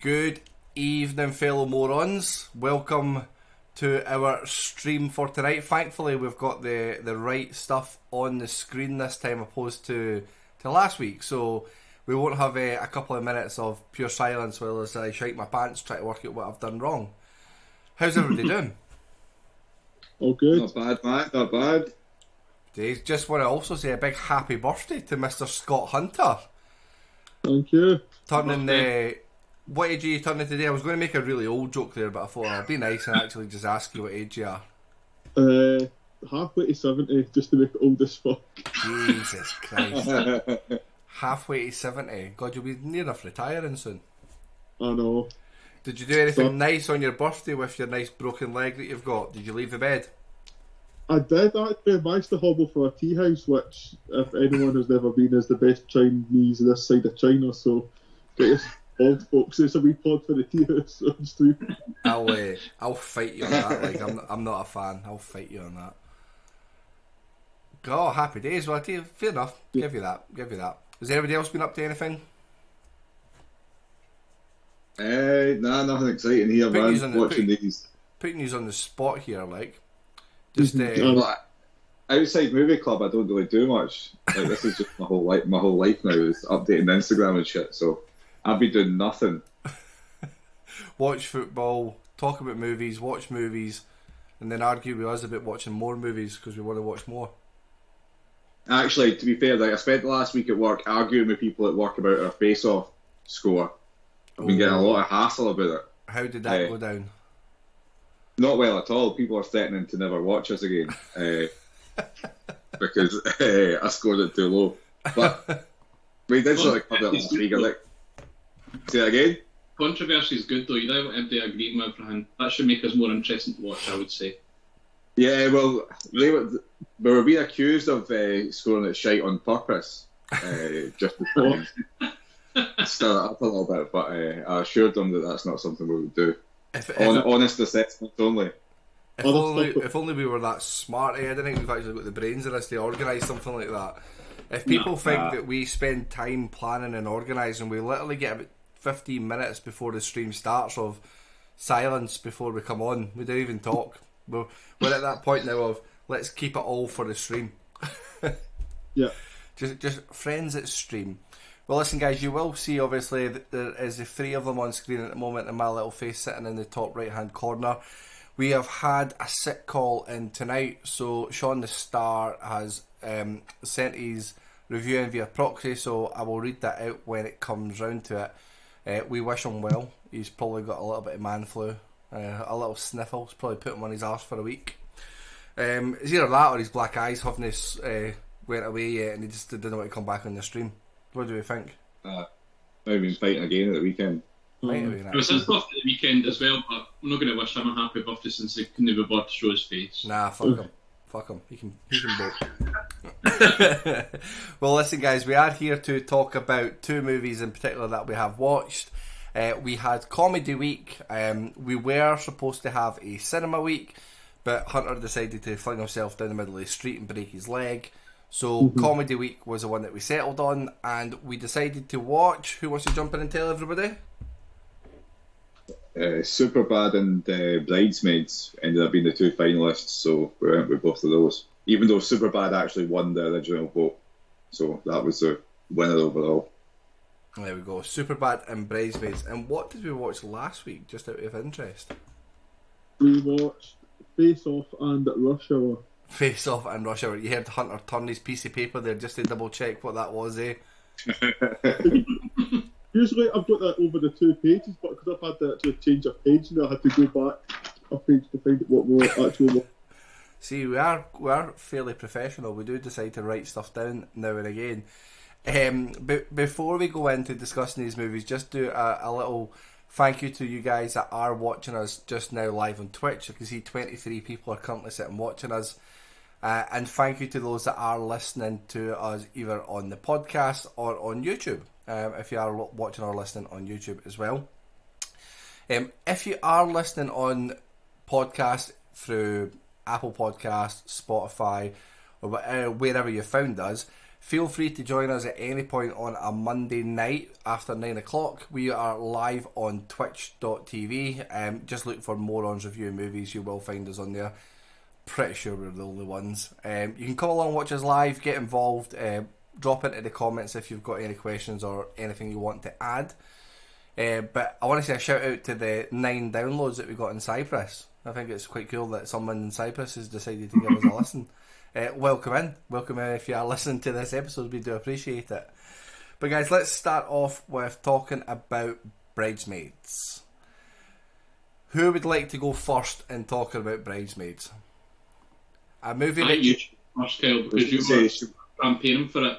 Good evening, fellow morons. Welcome to our stream for tonight. Thankfully, we've got the, the right stuff on the screen this time, opposed to, to last week. So we won't have a, a couple of minutes of pure silence while as I shake my pants, try to work out what I've done wrong. How's everybody doing? All good. Not bad, man. Not bad. Dave, just want to also say a big happy birthday to Mr. Scott Hunter. Thank you. Turning the. What age are you turning today? I was going to make a really old joke there, but I thought I'd be nice and actually just ask you what age you are. Uh, halfway to 70, just to make it old as fuck. Jesus Christ. Halfway to 70. God, you'll be near enough retiring soon. I know. Did you do anything nice on your birthday with your nice broken leg that you've got? Did you leave the bed? I did actually I managed to hobble for a tea house, which, if anyone has never been, is the best Chinese this side of China. So, get old folks. There's a wee pod for the tears. house on stream. I'll uh, I'll fight you on that. Like I'm I'm not a fan. I'll fight you on that. God, happy days. Well, I tell you, fair enough. Give you that. Give you that. Has anybody else been up to anything? Eh, nah, nothing exciting here, Put these on man. the- Watching put- these. Putting you on the spot here, like just uh, Mhm. Outside movie club, I don't really do much. Like this is just my whole life. My whole life now is updating Instagram and shit. So I've be doing nothing. watch football, talk about movies, watch movies, and then argue with us about watching more movies because we want to watch more. Actually, to be fair, like I spent the last week at work arguing with people at work about our face-off score. I've been getting a lot of hassle about it. How did that Hey. go down? Not well at all. People are threatening to never watch us again uh, because uh, I scored it too low. But we did sort of cover it last week. I. Say that again. Controversy is good though. You don't have to agree with everything. That should make us more interesting to watch. I would say. Yeah, well, they were, we were being accused of uh, scoring it shite on purpose, uh, just to try and stir it up a little bit. But uh, I assured them that that's not something we would do. If, if, On, honest assessment only. if, only, if only we were that smart, eh? I don't think we've actually got the brains in us to organise something like that. If people No. think Nah. that we spend time planning and organising, we literally get about 15 minutes before the stream starts of silence before we come on. We don't even talk. We're, we're at that point now of let's keep it all for the stream. Yeah. Just, just friends at stream. Well, listen, guys, you will see obviously that there is the three of them on screen at the moment, and my little face sitting in the top right hand corner. We have had a sick call in tonight, so Sean the Star has um, sent his review in via proxy, so I will read that out when it comes round to it. Uh, we wish him well. He's probably got a little bit of man flu, uh, a little sniffles, probably put him on his arse for a week. Um, it's either that or his black eyes haven't uh, went away yet, and he just didn't want to come back on the stream. What do we think? Uh, I've been fighting again at the weekend. Might have Um, It was actually. his birthday the weekend as well, but I'm not going to wish him a happy birthday since he couldn't be bothered to show his face. Nah, fuck him. Fuck him. He can. He can vote. well, listen, guys. We are here to talk about two movies in particular that we have watched. Uh, we had comedy week. Um, we were supposed to have a cinema week, but Hunter decided to fling himself down the middle of the street and break his leg. So comedy week was the one that we settled on, and we decided to watch. Who wants to jump in and tell everybody? Uh, Superbad and uh, Bridesmaids ended up being the two finalists, so we went with both of those. Even though Superbad actually won the original vote, so that was the winner overall. There we go. Superbad and Bridesmaids. And what did we watch last week, just out of interest? we watched Face Off and Rush Hour. Face Off and Rush Hour. You heard Hunter turn his piece of paper there just to double check what that was, eh? Usually I've got that over the two pages, but because I've had to actually change a page now, I had to go back a page to find what we actually were. See, we are we are fairly professional. We do decide to write stuff down now and again. Um, but before we go into discussing these movies, just do a, a little thank you to you guys that are watching us just now live on Twitch. I can see 23 people are currently sitting watching us. Uh, and thank you to those that are listening to us either on the podcast or on YouTube. Um, if you are watching or listening on YouTube as well. Um, if you are listening on podcast through Apple Podcast, Spotify, or whatever, wherever you found us, Feel free to join us at any point on a Monday night after 9 o'clock. We are live on twitch.tv. Um, just look for Morons Review Movies, you will find us on there. Pretty sure we're the only ones. Um, you can come along, watch us live, get involved, uh, drop into the comments if you've got any questions or anything you want to add. Uh, but I want to say a shout out to the nine downloads that we got in Cyprus. I think it's quite cool that someone in Cyprus has decided to give us a listen. Uh, welcome in, welcome in if you are listening to this episode. We do appreciate it. But guys, let's start off with talking about bridesmaids. Who would like to go first in talking about bridesmaids? A movie I that you should first, Kyle, because you Were she- campaigning for it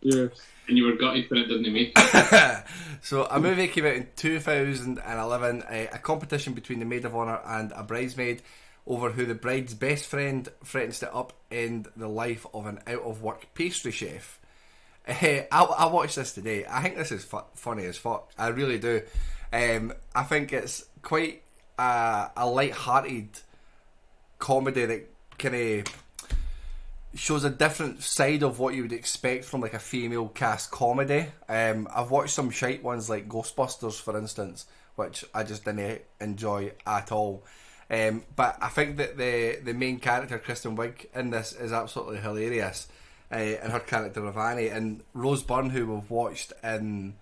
Yes. and you were gutted when it didn't make it. so a movie came out in 2011, a, a competition between the maid of honour and a bridesmaid over who the bride's best friend threatens to upend the life of an out-of-work pastry chef. Eh, I, I watched this today. I think this is fu- funny as fuck. I really do. Um, I think it's quite a, a light-hearted comedy that kind of shows a different side of what you would expect from like a female cast comedy. Um, I've watched some shite ones like Ghostbusters, for instance, which I just didn't enjoy at all. Um, but I think that the the main character, Kristen Wiig, in this is absolutely hilarious, uh, and her character of Annie and Rose Byrne, who we've watched in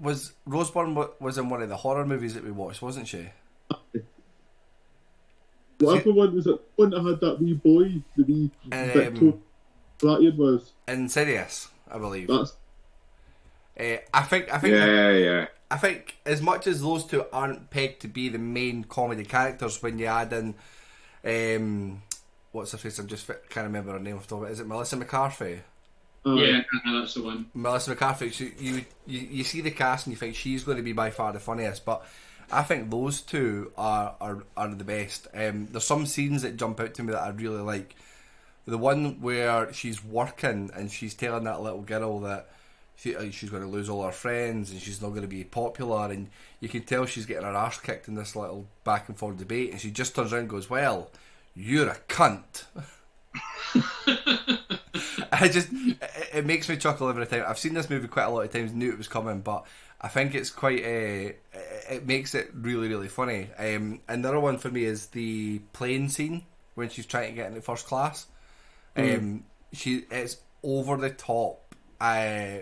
was Rose Byrne was in one of the horror movies that we watched, wasn't she? Whatever one was it? One that had that wee boy, the wee Um, Victor Flattered was. Insidious, I believe. That's Uh, I think I think Yeah, yeah. I think as much as those two aren't pegged to be the main comedy characters, when you add in, um, what's her face? I'm just can't remember her name off the top. of it. Is it Melissa McCarthy? uh, yeah, uh, that's the one. Melissa McCarthy. So you, you you see the cast and you think she's going to be by far the funniest, but I think those two are are, are the best. Um, there's some scenes that jump out to me that I really like. The one where she's working and she's telling that little girl that she, uh, she's going to lose all her friends and she's not going to be popular, and you can tell she's getting her ass kicked in this little back and forth debate, and she just turns around and goes, "Well, you're a cunt." I just it, it makes me chuckle every time. I've seen this movie quite a lot of times, knew it was coming, but I think it's quite. Uh, it makes it really really funny. Um, another one for me is the plane scene when she's trying to get into first class. Um, she it's over the top uh,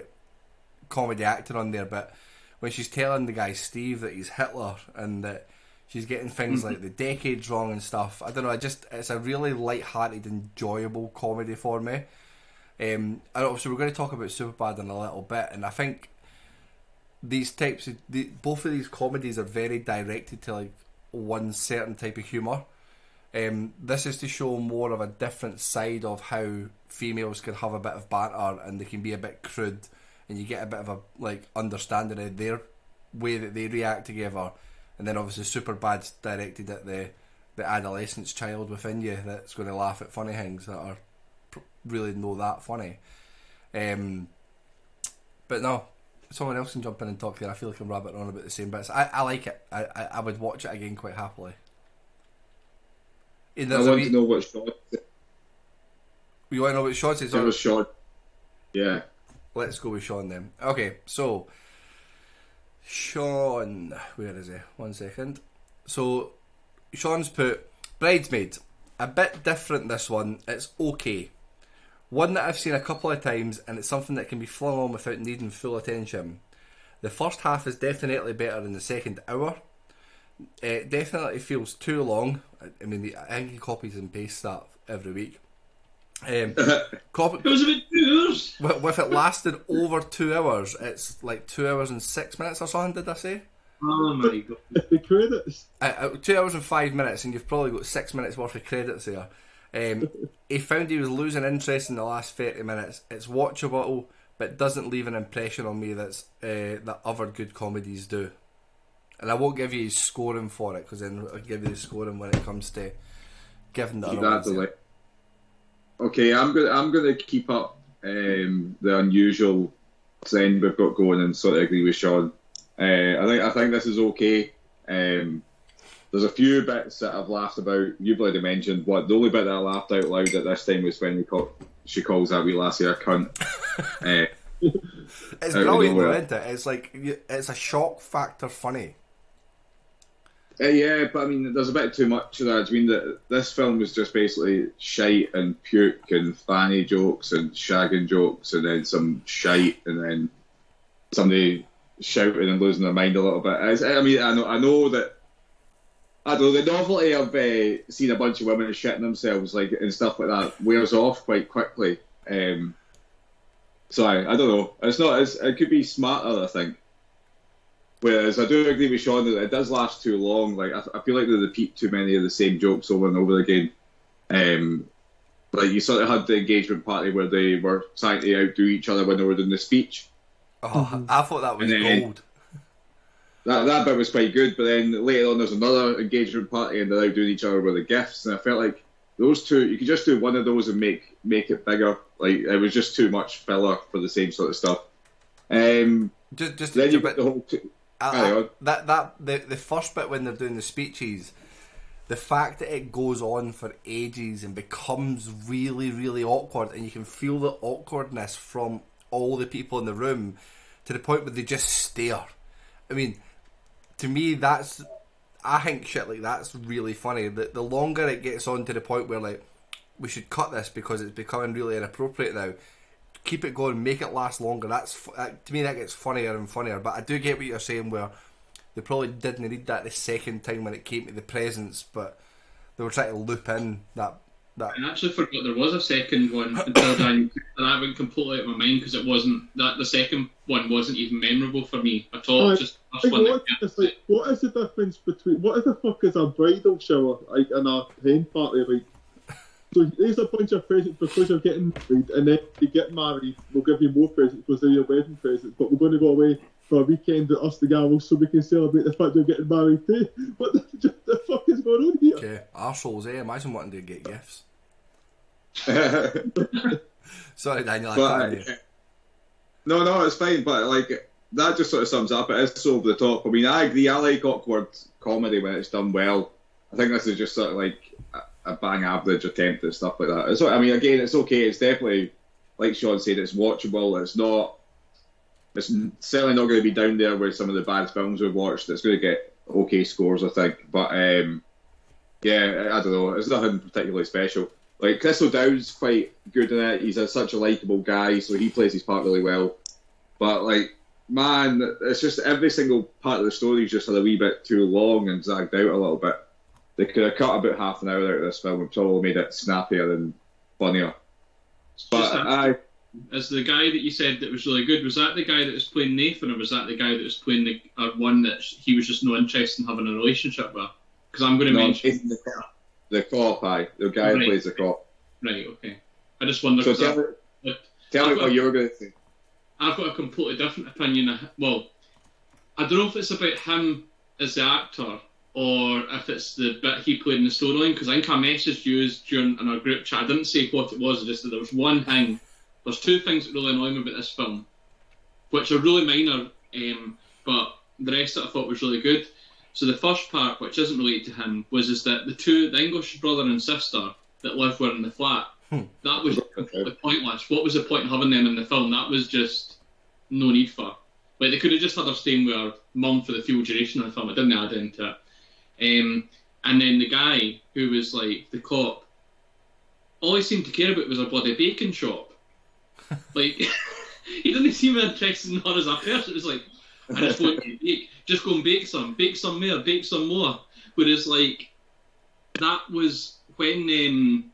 comedy acting on there, but when she's telling the guy Steve that he's Hitler and that she's getting things like the decades wrong and stuff, I don't know. I just it's a really light-hearted, enjoyable comedy for me. Um, and obviously we're going to talk about Superbad in a little bit, and I think these types of the, both of these comedies are very directed to like one certain type of humor. Um, this is to show more of a different side of how females can have a bit of banter and they can be a bit crude, and you get a bit of a like understanding of their way that they react together. And then obviously Superbad's directed at the the adolescent child within you that's going to laugh at funny things that are really no that funny. Um, but no, someone else can jump in and talk there. I feel like I'm rabbiting on about the same bits. I, I like it. I, I, I would watch it again quite happily. I want wee- to know what shot you want to know what shots it's it on? was. Yeah. Let's go with Sean then. Okay, so Sean, where is he? One second. So Sean's put bridesmaid. A bit different this one. It's okay. One that I've seen a couple of times, and it's something that can be flung on without needing full attention. The first half is definitely better than the second hour. It definitely feels too long. I- I mean, I think he copies and pastes that every week. Um, copy, It was about two years. with, with it lasted over two hours, it's like two hours and six minutes or something. Did I say? Oh my god. the credits. Uh, uh, two hours and five minutes, and you've probably got six minutes worth of credits there. Um, he found he was losing interest in the last thirty minutes. It's watchable, but doesn't leave an impression on me that's uh, that other good comedies do. And I won't give you his scoring for it because then I'll give you the scoring when it comes to giving the Keep other ones. delay. Okay, I'm gonna I'm gonna keep up um, the unusual trend we've got going and sort of agree with Sean. Uh, I think I think this is okay. Um, there's a few bits that I've laughed about. You've already mentioned what the only bit that I laughed out loud at this time was when we call, she calls that wee lassie a cunt. uh, It's brilliant, though, isn't it? It's like it's a shock factor funny. Uh, yeah, but I mean, there's a bit too much of that. I mean, that this film was just basically shite and puke and fanny jokes and shagging jokes, and then some shite, and then somebody shouting and losing their mind a little bit. It's, I mean, I know, I know that. I don't know. The novelty of uh, seeing a bunch of women shitting themselves, like and stuff like that, wears off quite quickly. Um, so I, I don't know. It's not. It's, it could be smarter, I think. Whereas I do agree with Sean that it does last too long. Like I, I feel like they repeat too many of the same jokes over and over again. Um, like you sort of had the engagement party where they were trying to outdo each other when they were doing the speech. Oh, I thought that was And then- gold. That that bit was quite good, but then later on there's another engagement party and they're outdoing each other with the gifts, and I felt like those two you could just do one of those and make make it bigger. Like it was just too much filler for the same sort of stuff. Um, Just, just then you bit. the whole. T- I- Carry I- that that the the first bit when they're doing the speeches, the fact that it goes on for ages and becomes really really awkward, and you can feel the awkwardness from all the people in the room, to the point where they just stare. I mean, to me, that's I think shit like that's really funny. The the longer it gets on to the point where like we should cut this because it's becoming really inappropriate now. Keep it going, make it last longer. That's that, to me that gets funnier and funnier. But I do get what you're saying where they probably didn't need that the second time when it came to the presents, but they were trying to loop in that that. I actually forgot there was a second one until then, and I went completely out of my mind because it wasn't that the second one wasn't even memorable for me at all. Right. Just the I first one. what, it's like, what is the difference between what the fuck is a bridal shower like and a hen party like? So there's a bunch of presents because you're getting married, and then you get married, we'll give you more presents because they're your wedding presents, but we're going to go away for a weekend at us so we can celebrate the fact you're getting married too. What the, the fuck is going on here? Okay, arseholes, eh? Imagine wanting to get gifts. Sorry, Daniel, I But, uh, no, no, it's fine. But like that just sort of sums up. It is so over the top. I mean, I agree. I like awkward comedy when it's done well. I think this is just sort of like a, a bang average attempt at stuff like that. It's, I mean, again, it's okay. It's definitely like Sean said. It's watchable. It's not. It's certainly not going to be down there with some of the bad films we've watched. It's going to get okay scores, I think. But um, yeah, I don't know. It's nothing particularly special. Like Chris O'Dowd's quite good in it. He's a, such a likable guy, so he plays his part really well. But like, man, it's just every single part of the story is just a wee bit too long and zagged out a little bit. They could have cut about half an hour out of this film and probably made it snappier and funnier. But I, As the guy that you said that was really good, was that the guy that was playing Nathan, or was that the guy that was playing the uh, one that he was just no interest in having a relationship with? Because I'm going to no, mention. the, the cop, aye, the guy who plays the cop. Right, okay. I just wonder. So tell, I- me- tell me what you were going to say. I've got a completely different opinion. Well, I don't know if it's about him as the actor or if it's the bit he played in the storyline. Because I think I messaged you during in our group chat. I didn't say what it was. Just that there was one thing. There's two things that really annoy me about this film, which are really minor, um, but the rest of it I thought was really good. So the first part, which isn't related to him, was is that the two, the English brother and sister that live were in the flat. That was completely pointless. What was the point of having them in the film? That was just no need for. Like they could have just had her staying with her mum for the full duration of the film. It didn't add into it. Um, and then the guy who was like the cop, all he seemed to care about was a bloody bacon shop. Like he didn't seem interested in her as a person. It was like I just want you to bake. Just go and bake some, bake some more, bake some more. Whereas like that was when um,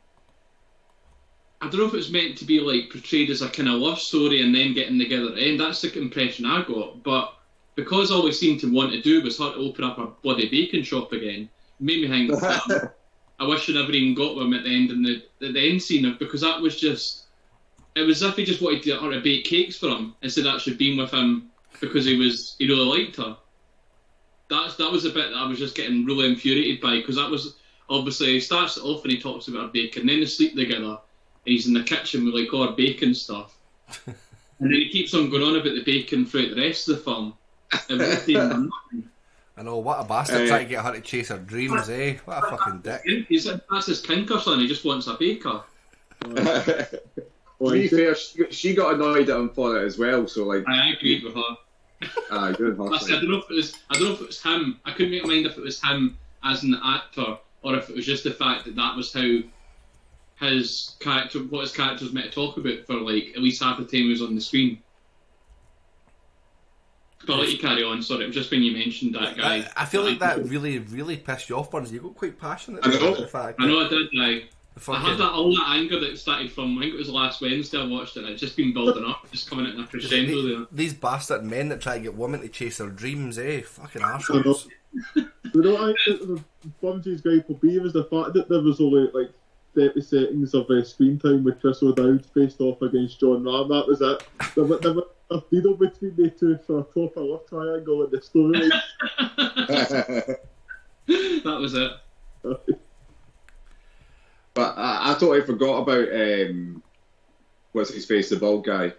I don't know if it was meant to be like portrayed as a kind of love story and then getting together at the end. That's the impression I got. But because all we seemed to want to do was her to open up a bloody bacon shop again, it made me think. I wish I never even got him at the end in the at the end scene of because that was just. It was as if he just wanted to, her to bake cakes for him instead of actually being with him because he was he really liked her. That's that was a bit that I was just getting really infuriated by because that was obviously he starts it off and he talks about her bacon, then they sleep together, and he's in the kitchen with like all her bacon stuff, and then he keeps on going on about the bacon throughout the rest of the film. It really didn't do nothing. I know what a bastard Uh, trying to get her to chase her dreams, eh? What a fucking dick. He's that's his kink or something. He just wants a baker. to be fair, she, she got annoyed at him for it as well. So like, I agreed with her. ah, good I said, I don't know if it was I don't know if it was him. I couldn't make my mind if it was him as an actor or if it was just the fact that that was how his character, what his character was meant to talk about for like at least half the time he was on the screen. But I'll let you carry on. Sorry, it was just when you mentioned that guy. I, I feel like that really, really pissed you off, Burns. You got quite passionate I know. about the fact I know I did. I, that I fucking- had that all that anger that started from I think it was last Wednesday I watched it. and It's just been building up, just coming out in a crescendo there. these, these bastard men that try to get women to chase their dreams, eh? Fucking assholes. know. arseholes. You know, I think the Burnsy's gripe will be was the fact that there was only like 30 seconds of uh, screen time with Chris O'Dowd faced off against John Hamm. That was it. There was, there was a needle between the two for a proper love triangle in the storyline. that was it. But I, I totally forgot about um, what's his face, the bald guy,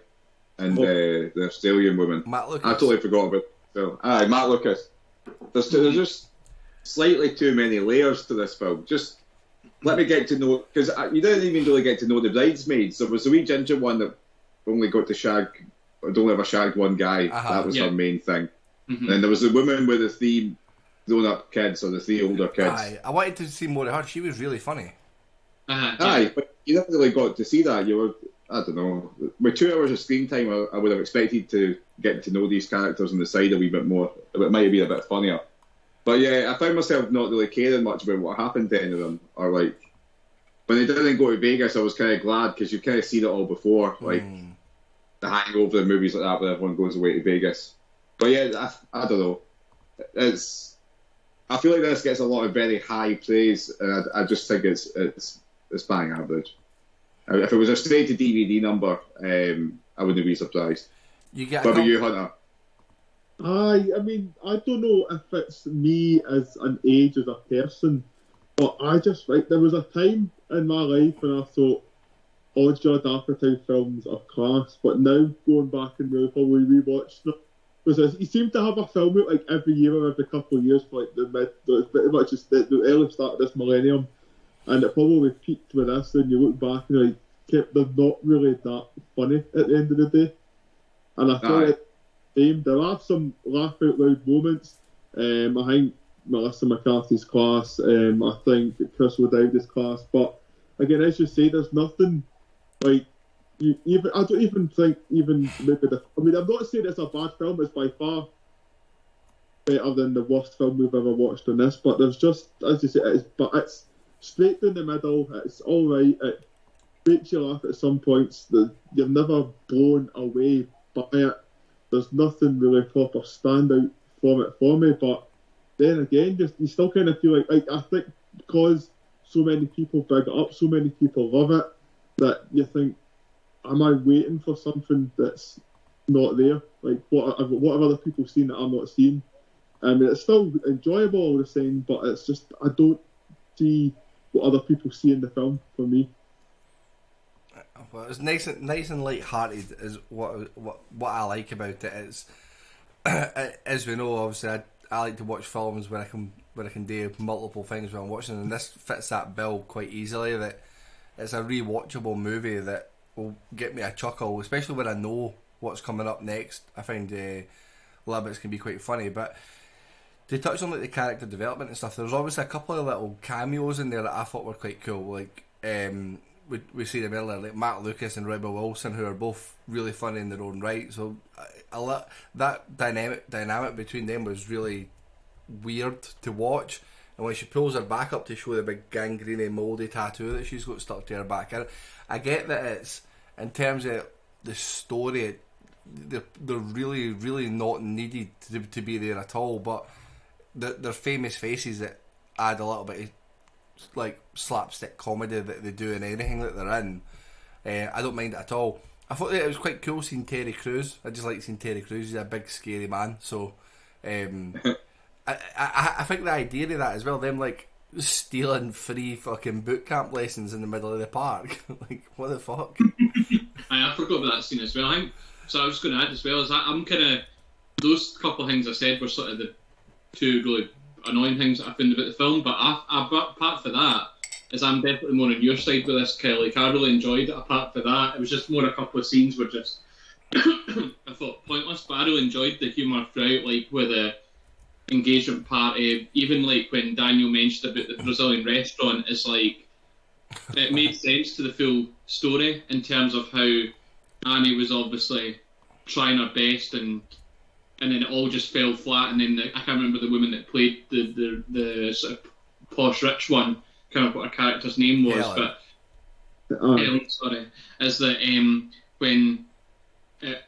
and Oh. uh, the Australian woman. Matt Lucas. I totally forgot about. So, aye, Matt Lucas. There's, there's just slightly too many layers to this film. Just let me get to know because you didn't even really get to know the bridesmaids. There was a wee ginger one that only got to shag, or only ever shagged one guy. Uh-huh. That was Yeah. her main thing. Mhm. And there was a woman with the three grown-up kids or the three older kids. Aye, I wanted to see more of her. She was really funny. Uh-huh. Aye, but you never really got to see that. You were, I don't know, with two hours of screen time, I, I would have expected to get to know these characters on the side a wee bit more. It might have been a bit funnier. But yeah, I found myself not really caring much about what happened to any of them. Or like, when they didn't go to Vegas, I was kind of glad because you've kind of seen it all before. Like, Mm. the hangover and movies like that where everyone goes away to Vegas. But yeah, I, I don't know. It's I feel like this gets a lot of very high praise, and I, I just think it's it's it's bang average. If it was a straight to DVD number, um, I wouldn't be surprised. You get What about you, Hunter? Aye, I mean, I don't know if it's me as an age as a person, but I just like there was a time in my life when I thought Judd Apatow films are class, but now going back and really probably rewatching them because he seemed to have a film out like every year or every couple of years for like the mid, pretty much just the, the early start of this millennium, and it probably peaked with us, And you look back and you're like, they're not really that funny at the end of the day, and I Aye. like same. There are some laugh out loud moments. Um, I think Melissa McCarthy's class. Um, I think Chris O'Dowd's class. But again, as you say, there's nothing like you even. I don't even think even maybe the. I mean, I'm not saying it's a bad film. It's by far better than the worst film we've ever watched on this. But there's just as you say, it's but it's straight down the middle. It's all right. It makes you laugh at some points. The, you're never blown away by it there's nothing really proper standout from it for me. But then again, just you still kind of feel like, like I think because so many people big it up, so many people love it, that you think, am I waiting for something that's not there? Like what what have other people seen that I'm not seeing? I mean, it's still enjoyable all the same, but it's just I don't see what other people see in the film for me. Well, it's nice, and nice and light-hearted is what what what I like about it is, as we know, obviously I, I like to watch films where I can where I can do multiple things when I'm watching, and this fits that bill quite easily. That it's a rewatchable movie that will get me a chuckle, especially when I know what's coming up next. I find uh, Labbits can be quite funny, but to touch on like the character development and stuff, there's obviously a couple of little cameos in there that I thought were quite cool. Like um, we we see them earlier, like Matt Lucas and Rebel Wilson, who are both really funny in their own right. So a lot that dynamic dynamic between them was really weird to watch. And when she pulls her back up to show the big gangrene mouldy tattoo that she's got stuck to her back, I, I get that it's in terms of the story, they're, they're really really not needed to, to be there at all. But they're, they're famous faces that add a little bit of like slapstick comedy that they do in anything that they're in. Uh, I don't mind it at all. I thought that it was quite cool seeing Terry Crews. I just like seeing Terry Crews. He's a big scary man. So um, I, I I think the idea of that as well, them like stealing free fucking boot camp lessons in the middle of the park. like what the fuck? I, I forgot about that scene as well. I think so. I was going to add as well is that I'm kind of those couple of things I said were sort of the two really annoying things that I found about the film. But I, I, apart from that, is I'm definitely more on your side with this, Kelly. Like, I really enjoyed it. Apart from that, it was just more a couple of scenes were just I thought pointless, but I really enjoyed the humour throughout, like with the engagement party. Even like when Daniel mentioned about the Brazilian restaurant, it's like it made sense to the full story in terms of how Annie was obviously trying her best and and then it all just fell flat and then the, I can't remember the woman that played the the, the sort of posh rich one, kind of what her character's name was, Helen. but Uh, Ellen, sorry, is that um, when it,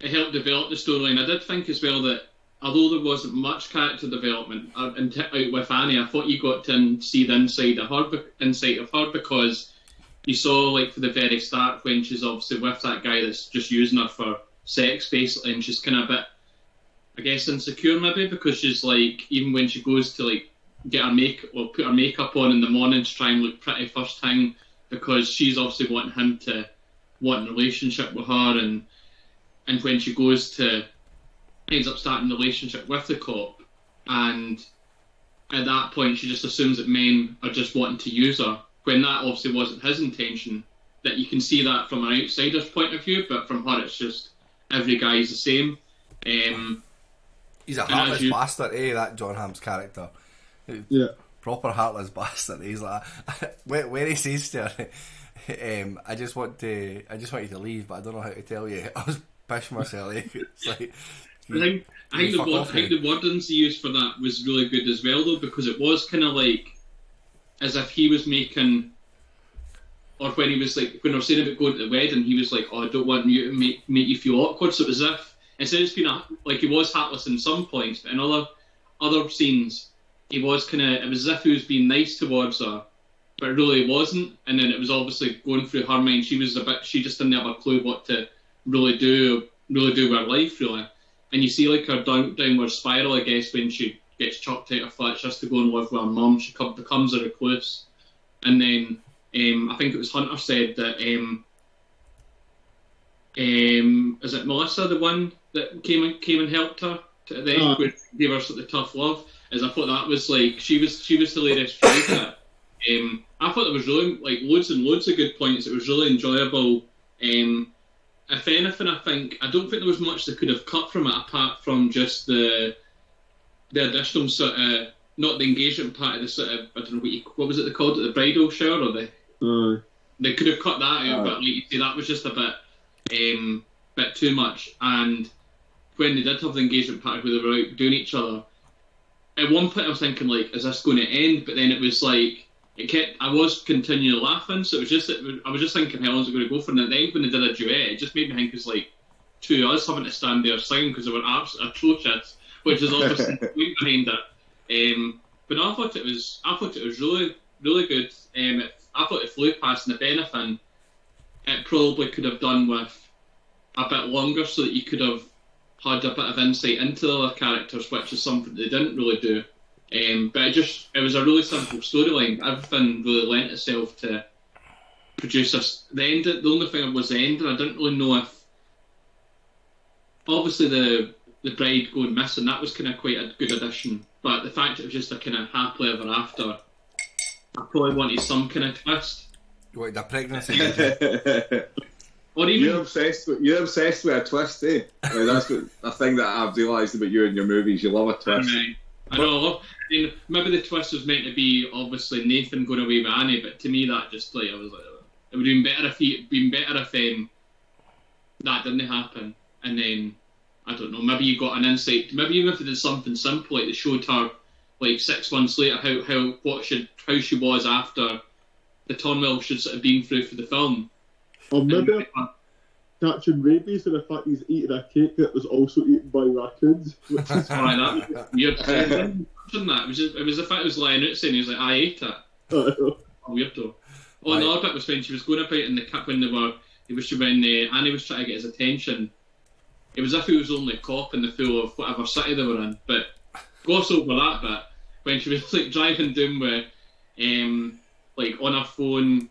it helped develop the storyline, I did think as well that although there wasn't much character development uh, in out with Annie, I thought you got to see the inside of her, be- inside of her because you saw like for the very start when she's obviously with that guy that's just using her for sex basically, and she's kind of a bit, I guess, insecure maybe because she's like even when she goes to like get her make or put her makeup on in the morning to try and look pretty first thing because she's obviously wanting him to want a relationship with her and and when she goes to ends up starting a relationship with the cop and at that point she just assumes that men are just wanting to use her when that obviously wasn't his intention. That you can see that from an outsider's point of view but from her it's just every guy's the same. Um, He's a heartless you- bastard, eh? That John Hamm's character. yeah. proper heartless bastard. He's like, where, where he says to her, um, "I just want to, I just want you to leave, but I don't know how to tell you." I was pissing myself. eh? It's like, I think I think, the word, I think the wordings he used for that was really good as well, though, because it was kind of like as if he was making, or when he was like when I was saying about going to the wedding, he was like, "Oh, I don't want you to make make you feel awkward." So it was as if being a, like he was heartless in some points, but in other other scenes, he was kind of it was as if he was being nice towards her, but it really wasn't. And then it was obviously going through her mind. She was a bit, she just didn't have a clue what to really do, really do with her life, really. And you see like her down, downward spiral, I guess, when she gets chucked out of flat just to go and live with her mum. She becomes a recluse, and then um, I think it was Hunter said that. Um, um, is it Melissa, the one that came and came and helped her to the end, Uh. gave her sort of tough love? Is I thought that was like she was she was hilarious throughout that. Um, I thought there was really like loads and loads of good points. It was really enjoyable. Um, if anything, I think I don't think there was much that could have cut from it apart from just the the additional sort of not the engagement part of the sort of I don't know what you, what was it they called it the bridal shower or the they could have cut that out, but like you see, that was just a bit, um, bit too much. And when they did have the engagement party where they were out doing each other, at one point I was thinking like, is this going to end? But then it was like, it kept. I was continually laughing, so it was just. It I was just thinking, how long's it going to go for? And at the end, when they did a duet, it just made me think it's like two of us having to stand there singing because they were absolutely atrocious, which is obviously behind it. Um, but I thought it was. I thought it was really, really good. Um, it, I thought it flew past, and if anything, it probably could have done with a bit longer, so that you could have had a bit of insight into the other characters, which is something they didn't really do. Um, but it just it was a really simple storyline. Everything really lent itself to produce this. The end. The only thing was the end, and I didn't really know if obviously the the bride going missing that was kind of quite a good addition. But the fact it was just a kind of happily ever after, I probably wanted some kind of twist, What, the pregnancy? or you're even obsessed with you're obsessed with a twist, eh? Like, that's what, a thing that I've realised about you and your movies. You love a twist. Right. I know. I love- I mean, maybe the twist was meant to be obviously Nathan going away with Annie, but to me that just like I was like, it would have been better if he been better if um, that didn't happen, and then I don't know, maybe you got an insight. Maybe even if it did something simple like they showed her like six months later how how what should how she was after the turmoil should sort of been through for the film. or maybe And- I'm catching rabies and the fact he's eating a cake that was also eaten by raccoons, which is Right, that was weird. Imagine that. It was just, it was the fact it was lying out saying he was like, I ate it. uh, weirdo. Oh, Right. the other bit was when she was going about in the cup when they were. It was when uh, Annie was trying to get his attention. It was as if he was only a cop in the full of whatever city they were in. But gloss over that bit when she was like driving down with, um, like on her phone,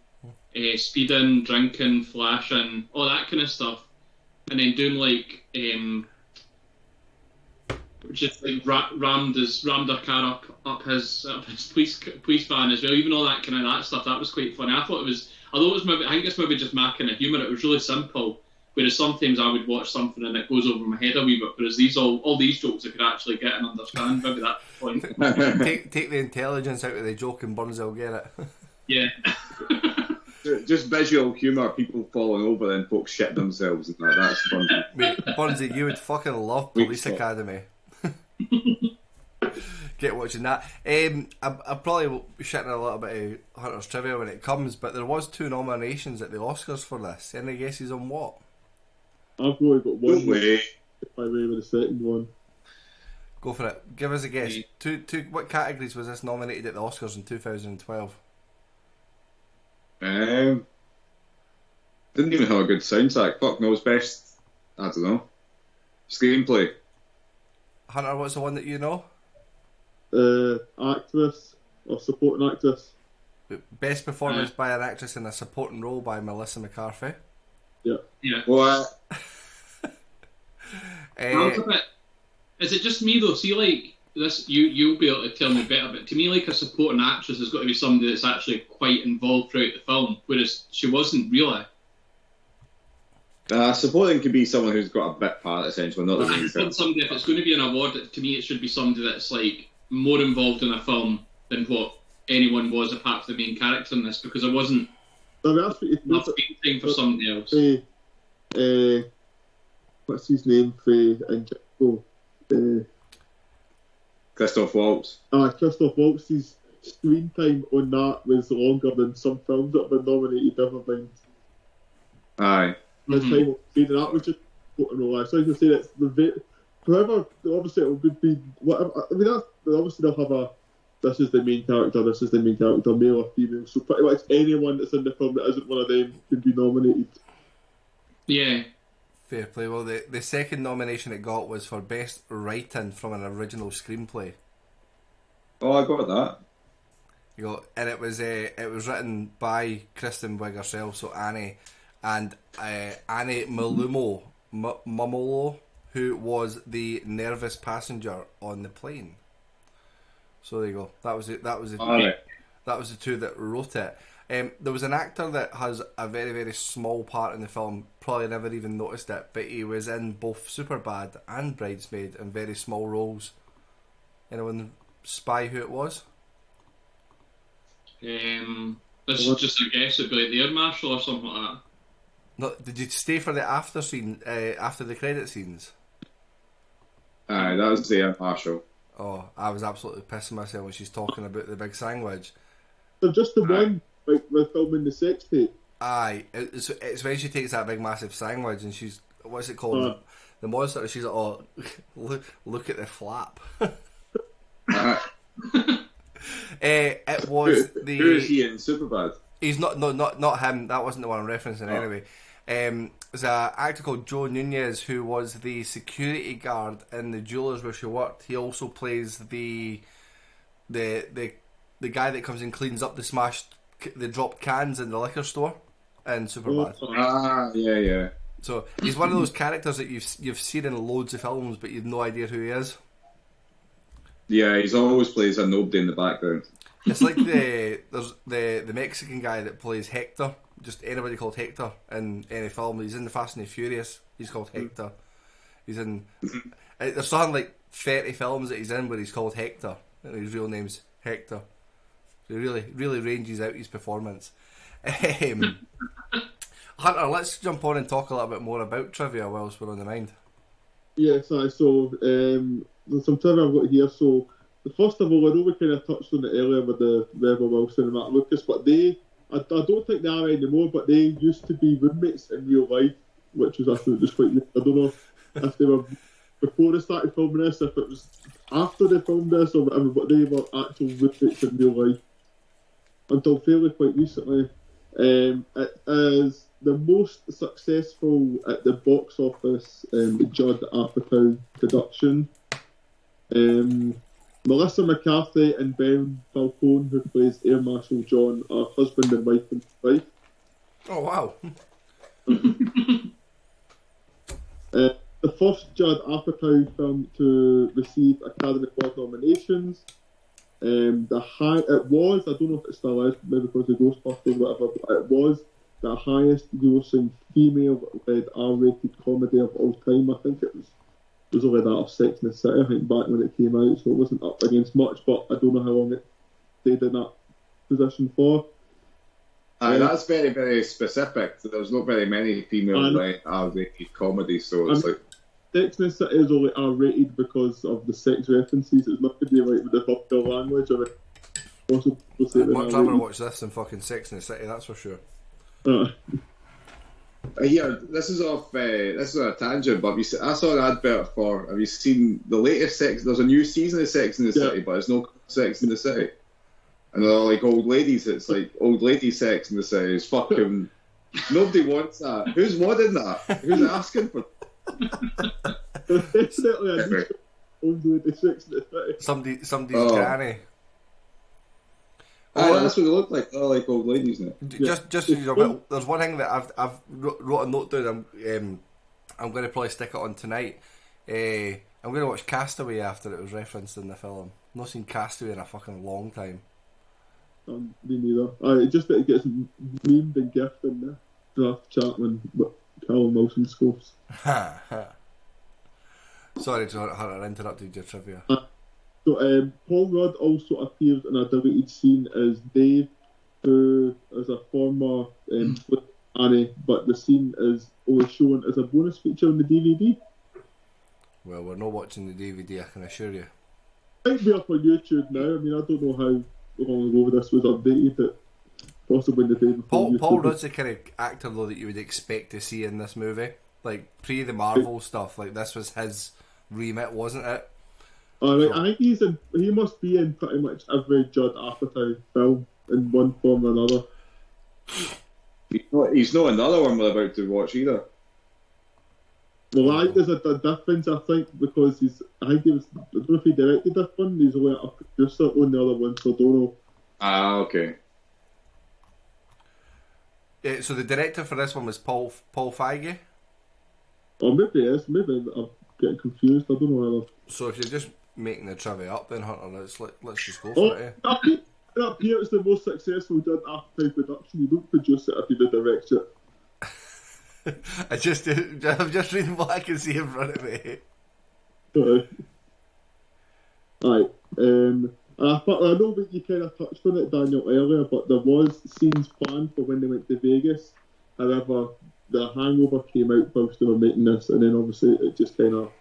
uh, speeding, drinking, flashing, all that kind of stuff, and then doing like um, just like ra- rammed his rammed her car up up his up his police police van as well. Even all that kind of that stuff that was quite funny. I thought it was although it was maybe I think it's maybe just my kind of humour. It was really simple. Whereas sometimes I would watch something and it goes over my head a wee bit. Whereas these all all these jokes I could actually get and understand. Maybe that's the point. take take the intelligence out of the joke and Burns will get it. Yeah. Just visual humour, people falling over and folks shit themselves and that. That's fun. Mate, Burnsy, you would fucking love Police spot. Academy. Get watching that. Um, I, I probably will be shitting a little bit of Hunter's trivia when it comes, but there was two nominations at the Oscars for this. Any guesses on what? I've only got No one. way. If I remember the second one. Go for it. Give us a guess. Two, two. What categories was this nominated at the Oscars in 2012? Um, didn't even have a good soundtrack. Fuck knows best. I don't know. Screenplay. Hunter, what's the one that you know? Uh, actress or supporting actress. Best performance by an actress in a supporting role by Melissa McCarthy. Yeah. Yeah. What? I was Uh, bit- Is it just me though? See, like this, you you'll be able to tell me better. But to me, like a supporting actress has got to be somebody that's actually quite involved throughout the film, whereas she wasn't really. Uh, supporting could be someone who's got a bit part essentially, not the I main just want character. somebody. If it's going to be an award, to me, it should be somebody that's like more involved in a film than what anyone was apart from the main character in this, because it wasn't I mean, that's what you enough screen time for somebody else. say. Uh, what's his name for Injecto? Uh, Christoph Waltz. uh, Christoph Waltz's screen time on that was longer than some films that have been nominated. Never mind. Aye. The Mhm. time of that was just put in all that. So I can say that's the vi- whoever obviously it would be whatever. I mean, that's obviously they'll have a. This is the main character. This is the main character, male or female. So pretty much anyone that's in the film that isn't one of them can be nominated. Yeah. Fair play. Well, the, the second nomination it got was for best writing from an original screenplay. Oh, I got that. You got, and it was uh, it was written by Kristen Wiig herself, so Annie, and uh, Annie Mumolo M- who was the nervous passenger on the plane. So there you go. That was it. That was the, Alright. that was the two that wrote it. Um, there was an actor that has a very very small part in the film. Probably never even noticed it, but he was in both Superbad and Bridesmaid in very small roles. Anyone spy who it was? Um, this What? is just a guess. It'd be like the air marshal or something like that. No, did you stay for the after scene, uh, after the credit scenes? Aye, that was the Air Marshal. Oh, I was absolutely pissing myself when she's talking about the big sandwich. So just the Aye. one, like with filming the sex tape. Aye, it's, it's when she takes that big massive sandwich and she's what's it called? Uh. The, monster. and She's like, oh, look, look at the flap. Uh, it was the. who is he in Superbad? He's not no not not him. That wasn't the one I'm referencing Oh. anyway. Um, there's an actor called Joe Nunez who was the security guard in the jewelers where she worked. He also plays the the the the guy that comes and cleans up the smashed the dropped cans in the liquor store in Superbad. Oh, Ah, yeah, yeah. So he's one of those characters that you've you've seen in loads of films, but you've no idea who he is. Yeah, he's always plays a nobody in the background. It's like the there's the the Mexican guy that plays Hector. Just anybody called Hector in any film. He's in the Fast and the Furious. He's called Hector. He's in. uh, There's something like thirty films that he's in where he's called Hector, and his real name's Hector. He really really ranges out his performance. Um, Hunter, let's jump on and talk a little bit more about trivia whilst we're on the mind. Yes, I so um, there's some trivia I've got here. So, first of all, I know we kind of touched on it earlier with the Rebel Wilson and Matt Lucas, but they, I, I don't think they are anymore, but they used to be roommates in real life, which was actually just quite. I don't know if they were before they started filming this, if it was after they filmed this or whatever, but they were actual roommates in real life until fairly quite recently. Um, it is the most successful at the box office um, Judd Apatow production. Um, Melissa McCarthy and Ben Falcone, who plays Air Marshal John, are husband and wife and wife. Oh wow! Uh, the first Judd Apatow film to receive Academy Award nominations. Um, the high it was, I don't know if it still is, maybe because of Ghostbusters whatever, but it was the highest grossing female led R rated comedy of all time. I think it was it was only that of Sex in the City, I think, back when it came out, so it wasn't up against much, but I don't know how long it stayed in that position for. Yeah. that's very, very specific. There's not very many female-led R-rated comedies, so it's I'm- like Sex in the City is only R rated because of the sex references. It's not to do like with the vulgar language or possible to I'd that much R-rated. watch this than fucking Sex in the City, that's for sure. Uh, Uh, Here, this is off. Uh, this is a tangent, but have you se- I saw an advert for. Have you seen the latest Sex? There's a new season of Sex in the Yeah. City, but it's no Sex in the City. And they're all like old ladies. It's like old lady Sex in the City. It's fucking. Nobody wants that. Who's wanting that? Who's asking for? Definitely a new old lady Sex in the City. Somebody, somebody's Oh. granny. Oh, that's what they look like. They're like old ladies now. Just, just so you know, but there's one thing that I've, I've wrote, wrote a note down. I'm, um, I'm going to probably stick it on tonight. Uh, I'm going to watch Castaway after it was referenced in the film. not seen Castaway in a fucking long time. Um, me neither. It's just that it gets memed and gifted in the draft Chapman, but Callum Wilson scores. Sorry to have interrupted your trivia. So um, Paul Rudd also appears in a deleted scene as Dave, who is a former um, Flip Annie, but the scene is only shown as a bonus feature on the DVD. Well, we're not watching the DVD, I can assure you. might be up on YouTube now. I mean, I don't know how long ago this was updated. It possibly the day before. Paul, YouTube Paul Rudd's the kind of actor though that you would expect to see in this movie. Like pre the Marvel stuff, like this was his remit, wasn't it? All right, I think he's in. He must be in pretty much every Judd Apatow film in one form or another. He's not, he's not another one we're about to watch either. Well, I think there's a, a difference. I think because he's. I think he was. I don't know if he directed this one. He's only a producer on the other one, so I don't know. Ah, okay. Yeah, so the director for this one was Paul Paul Feige. Or maybe it is. Maybe I'm getting confused. I don't know whether. So if you're just making the trivia up, then Hunter, let's let, let's just go Oh, for it. eh? that appears- that appears the most successful Judd Apatow production. You don't produce it if you direct it. I just I'm just reading what I can see in front of me. Uh, Aye. Um, I, thought, I know that you kind of touched on it, Daniel, earlier, but there was scenes planned for when they went to Vegas. However, the hangover came out whilst they were making this, and then obviously it just kind of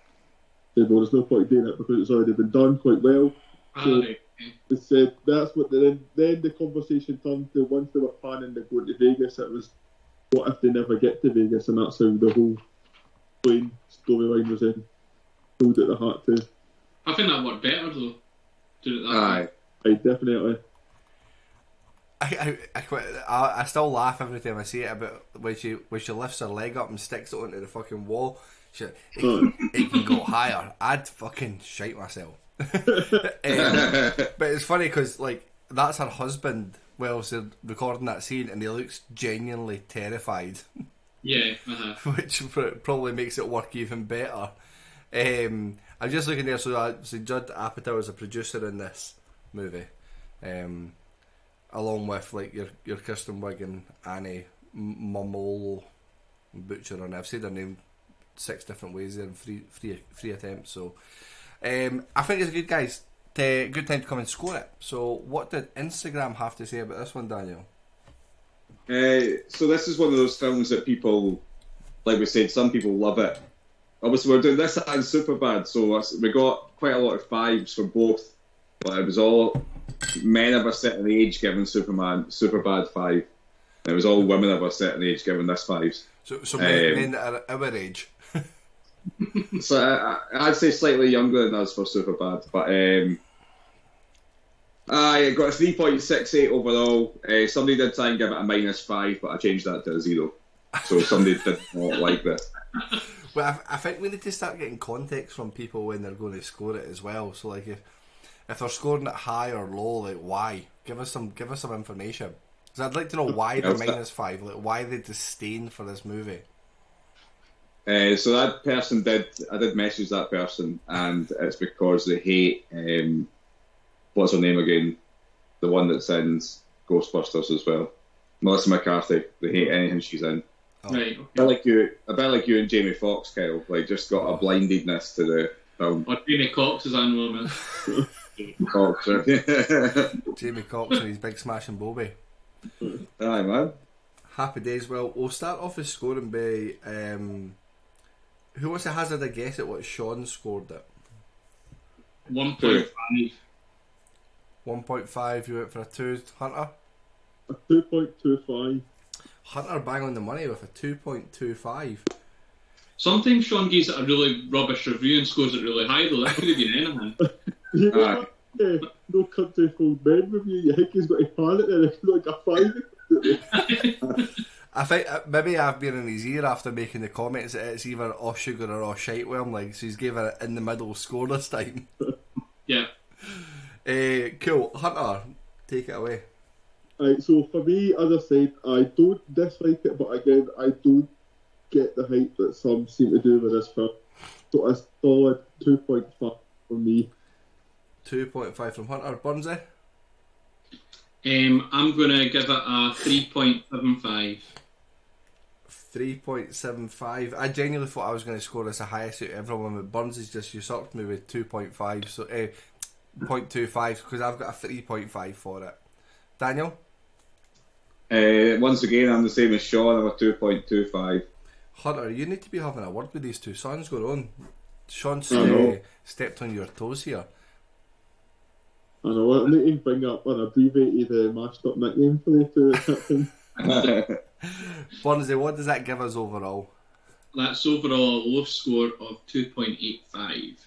said, well, there's no point doing it because it's already been done quite well. Aye. They said that's what. Then then the conversation turned to once they were planning to go to Vegas, it was what if they never get to Vegas, and that's how the whole plane storyline was in. Pulled at the heart too. I think that worked better though. Do Aye. Aye, definitely. I, I, I, quite, I, I still laugh every time I see it about when she when she lifts her leg up and sticks it onto the fucking wall. She, it, can, it can go higher. I'd fucking shite myself. Um, but it's funny because like that's her husband. Well, they're recording that scene and he looks genuinely terrified, Yeah. Uh-huh. which pr- probably makes it work even better. Um, I'm just looking there. So, uh, so Judd Apatow is a producer in this movie, um, along with like your your Kirsten Wiig and Annie M- Mumolo Butcher, and I've said her name six different ways there in three three three attempts. So, um, I think it's a good guys. To, good time to come and score it. So, what did Instagram have to say about this one, Daniel? Uh, so this is one of those films that people, like we said, some people love it. Obviously, we're doing this and Superbad, so we got quite a lot of fives for both. But it was all men of a certain age giving Superman Superbad five. And it was all women of a certain age giving this fives. So, so men, Um, men that are our age. So I, I'd say slightly younger than us for Superbad, but um, I got a three point six eight overall. Uh, somebody did try and give it a minus five, but I changed that to a zero. So somebody did not like this. Well, I, I think we need to start getting context from people when they're going to score it as well. So, like, if if they're scoring it high or low, like, why? Give us some give us some information. Because I'd like to know why they're minus five, like, why they disdain for this movie. Uh, so that person did. I did message that person, and it's because they hate. Um, what's her name again? The one that sends Ghostbusters as well, Melissa McCarthy. They hate anything she's in. Oh. Right. A bit Okay. like you, a bit like you and Jamie Foxx, Kyle. Like just got a blindedness to the film. Or Jamie Cox is on moment. Foxx, right? Jamie Cox and his big smashing Bobby. Aye, man. Happy days. Well, we'll start off with scoring by. Um, who wants to hazard a guess at what Sean scored at? One point five. 1.5, you went for a 2. Hunter? A 2.25. Hunter bang on the money with a 2.25. Sometimes Sean gives it a really rubbish review and scores it really high though. That could have been anything. You know Aye. that, uh, No Country for Men review, you think he's got a pan it there, it's like a 5. I think uh, maybe I've been in his ear after making the comments that it's either all sugar or all shite with him, like, so he's gave it in the middle score this time. Yeah. Uh, cool. Hunter, take it away. Right, so for me, as I said, I don't dislike it, but again, I don't get the hype that some seem to do with this film. So a solid 2.5 for me. 2.5 from Hunter. Burnsy? Um, I'm gonna give it a three point seven five. 3.75. I genuinely thought I was going to score this the highest out of everyone, but Burns has just usurped me with 2.5, so uh, 0.25 because I've got a 3.5 for it. Daniel? Uh, once again, I'm the same as Sean. I'm a two point two five. Hunter, you need to be having a word with these two sons going on. Sean's uh, stepped on your toes here. I know, I need to bring up an abbreviated uh, mashed up nickname for the two. captain. Burnsy, what does that give us overall? That's overall a low score of two point eight five.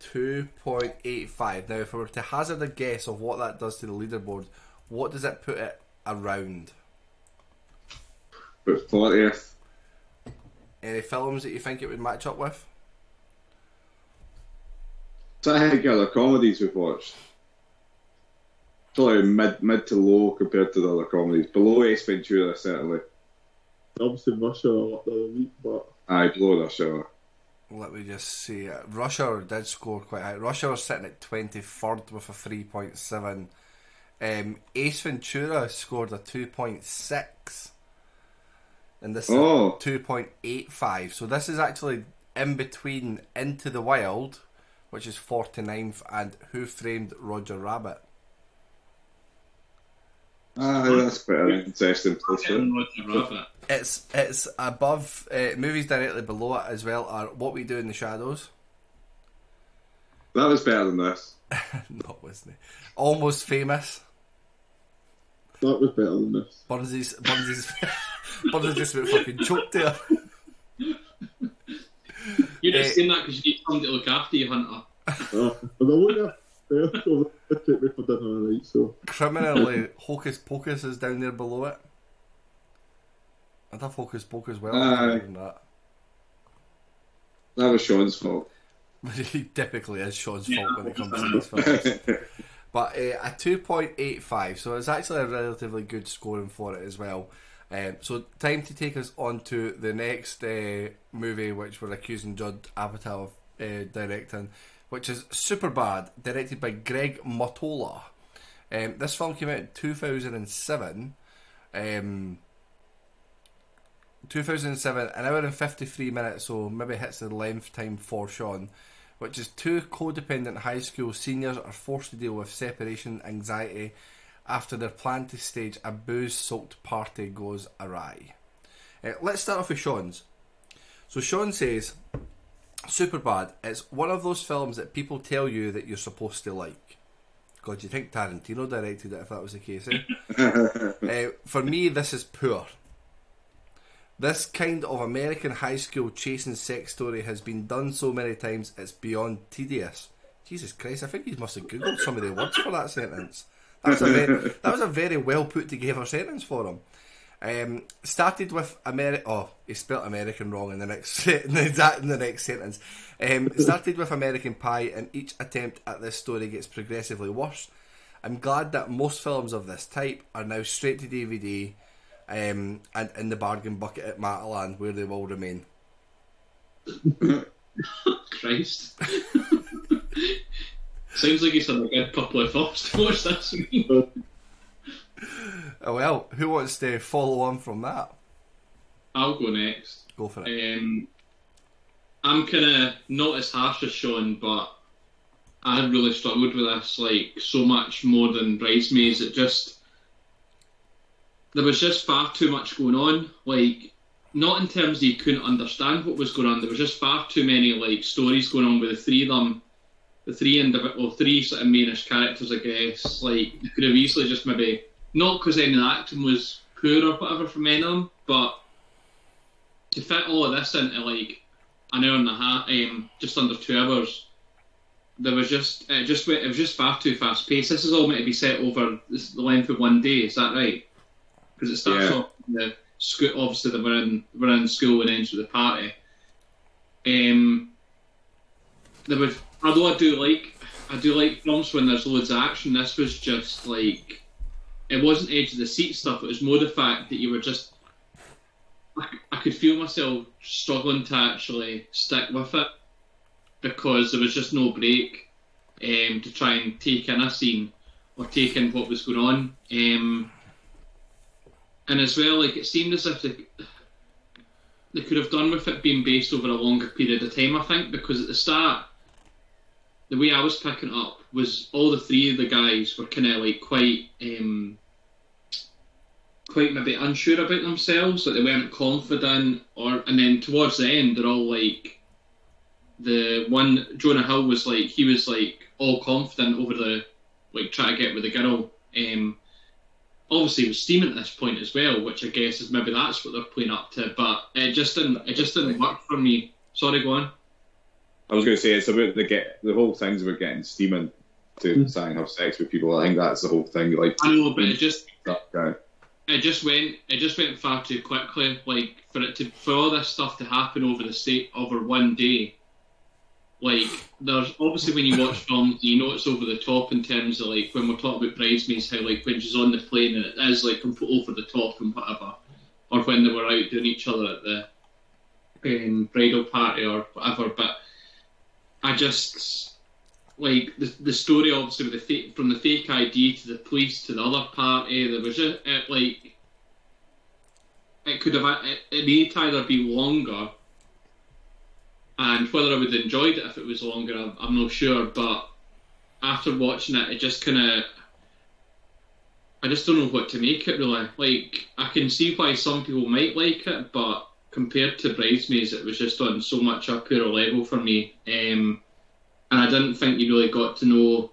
2.85. Now, if I were to hazard a guess of what that does to the leaderboard, what does it put it around? but fortieth. Any films that you think it would match up with? So I think other comedies we've watched. Probably mid mid to low compared to the other comedies. Below Ace Ventura, certainly. Obviously, Russia a lot the other week, but Aye, below that show. Let me just see. Uh, Russia did score quite high. Russia was sitting at 23rd with a 3.7. Um, Ace Ventura scored a 2.6. And this Oh. is 2.85. So this is actually in between Into the Wild, which is 49th, and Who Framed Roger Rabbit. Aye, that's quite an interesting placement. It's it's above uh, movies directly below it as well are What We Do in the Shadows. That was better than this. Not wasn't it? Almost Famous. That was better than this. Burnsy's Burnsy's Burnsy's just about fucking choked there. You're Eh. just saying that because you need somebody to look after you, Hunter. Uh, but I won't have there, so they take me for dinner, right? So Criminally, Hocus Pocus is down there below it. I thought Hocus Pocus well. Aye. than that. That was Sean's fault. But he typically is Sean's Yeah, fault when it comes to these films. But uh, a 2.85, so it's actually a relatively good scoring for it as well. Um, so, time to take us on to the next uh, movie, which we're accusing Judd Apatow of uh, directing, which is Superbad, directed by Greg Mottola. Um, this film came out in 2007. Um, 2007, an hour and 53 minutes, so maybe hits the length time for Sean, which is two codependent high school seniors are forced to deal with separation anxiety after their plan to stage a booze soaked party goes awry. Uh, let's start off with Sean's. So, Sean says, Super bad. it's one of those films that people tell you that you're supposed to like. God, you think Tarantino directed it if that was the case, eh? uh, for me, this is poor. This kind of American high school chasing sex story has been done so many times it's beyond tedious. Jesus Christ, I think he must have googled some of the words for that sentence. That was a very, that was a very well put together sentence for him. Um, started with Ameri- Oh, he spelt American wrong in the next in the, in the next sentence. Um, started with American Pie, and each attempt at this story gets progressively worse. I'm glad that most films of this type are now straight to DVD um, and in the bargain bucket at Matalan, where they will remain. Christ. Sounds like he's had a good couple of thoughts to watch this week. Oh, well, who wants to follow on from that? I'll go next. Go for it. Um, I'm kind of not as harsh as Sean, but I really struggled with this, like so much more than Bridesmaids. It just there was just far too much going on. Like not in terms of you couldn't understand what was going on. There was just far too many like stories going on with the three of them, the three individual, well, three sort of mainish characters. I guess like you could have easily just maybe not because any of the acting was poor or whatever from any of them, but to fit all of this into like an hour and a half, um, just under two hours, there was just it just went, it was just far too fast paced. This is all meant to be set over the length of one day. Is that right? Because it starts Yeah. off the school. Obviously, they were in we're in school and ends with the party. Um, there was although I do like I do like films when there's loads of action. This was just like it wasn't edge of the seat stuff. It was more the fact that you were just I, I could feel myself struggling to actually stick with it because there was just no break um, to try and take in a scene or take in what was going on. Um, and as well, like it seemed as if they, they could have done with it being based over a longer period of time. I think because at the start, the way I was picking up was all the three of the guys were kind of like quite. Um, quite maybe unsure about themselves, like they weren't confident, or and then towards the end they're all like the one Jonah Hill was like he was like all confident over the like trying to get with the girl. Um, obviously he was steaming at this point as well, which I guess is maybe that's what they're playing up to, but it just didn't it just didn't work for me. Sorry, go on. I was going to say it's about the get the whole thing's about getting steaming to Mm. try and have sex with people. I think that's the whole thing. Like I know, but it just it just went it just went far too quickly. Like for it to for all this stuff to happen over the state over one day. Like there's obviously when you watch films, you know it's over the top in terms of like when we're talking about bridesmaids, how like when she's on the plane and it is like over the top and whatever, or when they were out doing each other at the um, bridal party or whatever. But I just like the the story obviously with the fake, from the fake ID to the police to the other party. There was just it, like it could have it, it to either be longer, and whether I would have enjoyed it if it was longer, I'm, I'm not sure. But after watching it, it just kind of I just don't know what to make it really. Like I can see why some people might like it, but compared to Bridesmaids, it was just on so much a poorer level for me. Um, and I didn't think you really got to know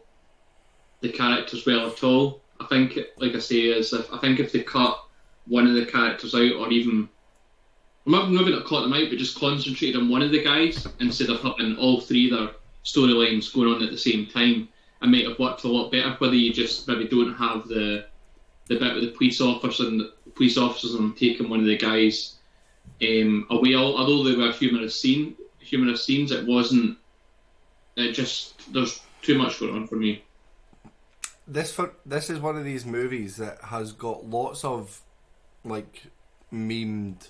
the characters well at all. I think, like I say, is if I think if they cut one of the characters out, or even maybe not caught them out, but just concentrated on one of the guys instead of having all three of their storylines going on at the same time, it might have worked a lot better. Whether you just maybe don't have the the bit with the police officer and police officers and taking one of the guys um, away. Although they were humorous scene, humorous scenes, it wasn't. It just there's too much going on for me. this for this is one of these movies that has got lots of like memed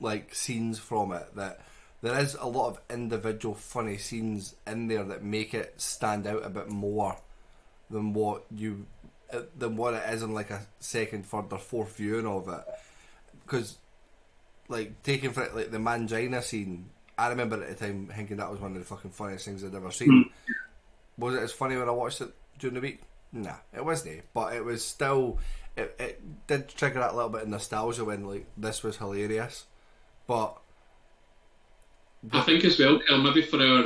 like scenes from it that there is a lot of individual funny scenes in there that make it stand out a bit more than what you uh, than what it is in like a second, third, or fourth viewing of it. Because, like, taking for it, like the mangina scene, I remember at the time thinking that was one of the fucking funniest things I'd ever seen. Was it as funny when I watched it during the week? Nah, it wasn't. But it was still, it, it did trigger that little bit of nostalgia when like this was hilarious. But I think as well, maybe for our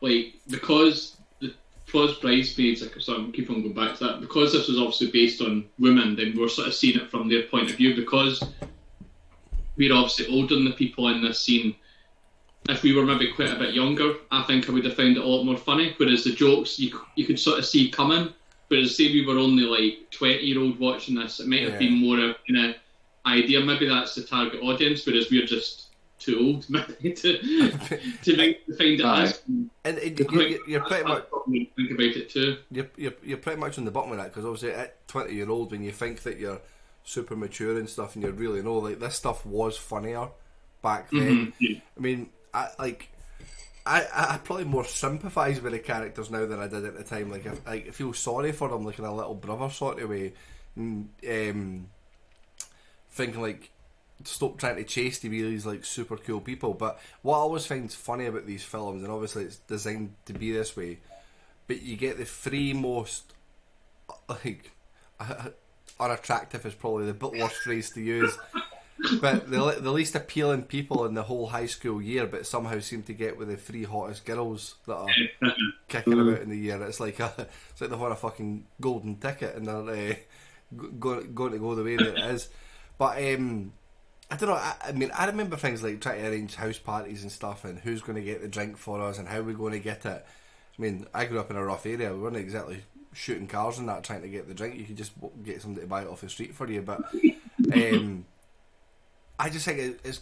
like because the because bridesmaids, like, so I'm keep on going back to that because this was obviously based on women, then we're sort of seeing it from their point of view because we're obviously older than the people in this scene. If we were maybe quite a bit younger, I think I would have found it a lot more funny. Whereas the jokes you you could sort of see coming. Whereas say we were only like twenty year old watching this, it might have Yeah. been more of kind of idea. Maybe that's the target audience, whereas we're just too old maybe to to make to find it Aye. as. and it, you, you're pretty much think about it too. you're, you're, you're pretty much on the bottom of that because obviously at 20 year old when you think that you're super mature and stuff and you're really know like this stuff was funnier back then Mhm. I mean I like. I, I probably more sympathise with the characters now than I did at the time. Like, I, I feel sorry for them, like in a little brother sort of way. Um, thinking like, stop trying to chase to be these like super cool people. But what I always find funny about these films, and obviously it's designed to be this way, but you get the three most like unattractive is probably the bit worst phrase to use. But the, the least appealing people in the whole high school year, but somehow seem to get with the three hottest girls that are kicking about in the year. It's like a, it's like they want a fucking golden ticket and they're uh, going going to go the way that it is. But um, I don't know. I, I, mean, I remember things like trying to arrange house parties and stuff, and who's going to get the drink for us, and how we're going to get it. I mean, I grew up in a rough area. We weren't exactly shooting cars and that trying to get the drink. You could just get somebody to buy it off the street for you. But um, I just think it, it's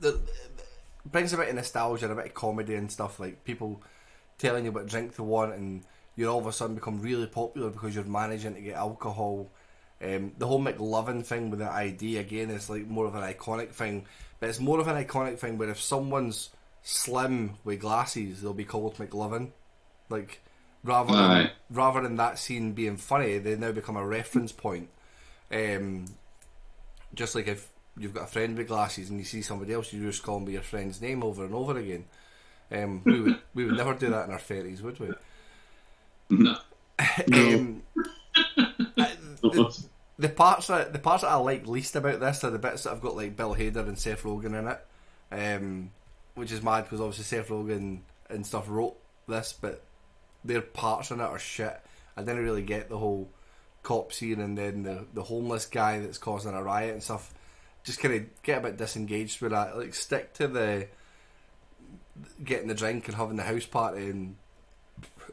the, brings a bit of nostalgia, and a bit of comedy and stuff. Like people telling you what drink they want, and you all of a sudden become really popular because you're managing to get alcohol. Um, the whole McLovin thing with the ID again is like more of an iconic thing, but it's more of an iconic thing where if someone's slim with glasses, they'll be called McLovin. Like rather than rather than that scene being funny, they now become a reference point. Um, just like if you've got a friend with glasses and you see somebody else, you just call them by your friend's name over and over again. Um, we would we would never do that in our thirties, would we? No. um, the, the parts that the parts that I like least about this are the bits that have got like Bill Hader and Seth Rogen in it, um, which is mad because obviously Seth Rogen and stuff wrote this, but their parts in it are shit. I didn't really get the whole cop scene and then the the homeless guy that's causing a riot and stuff. Just kind of get a bit disengaged with that. Like stick to the getting the drink and having the house party and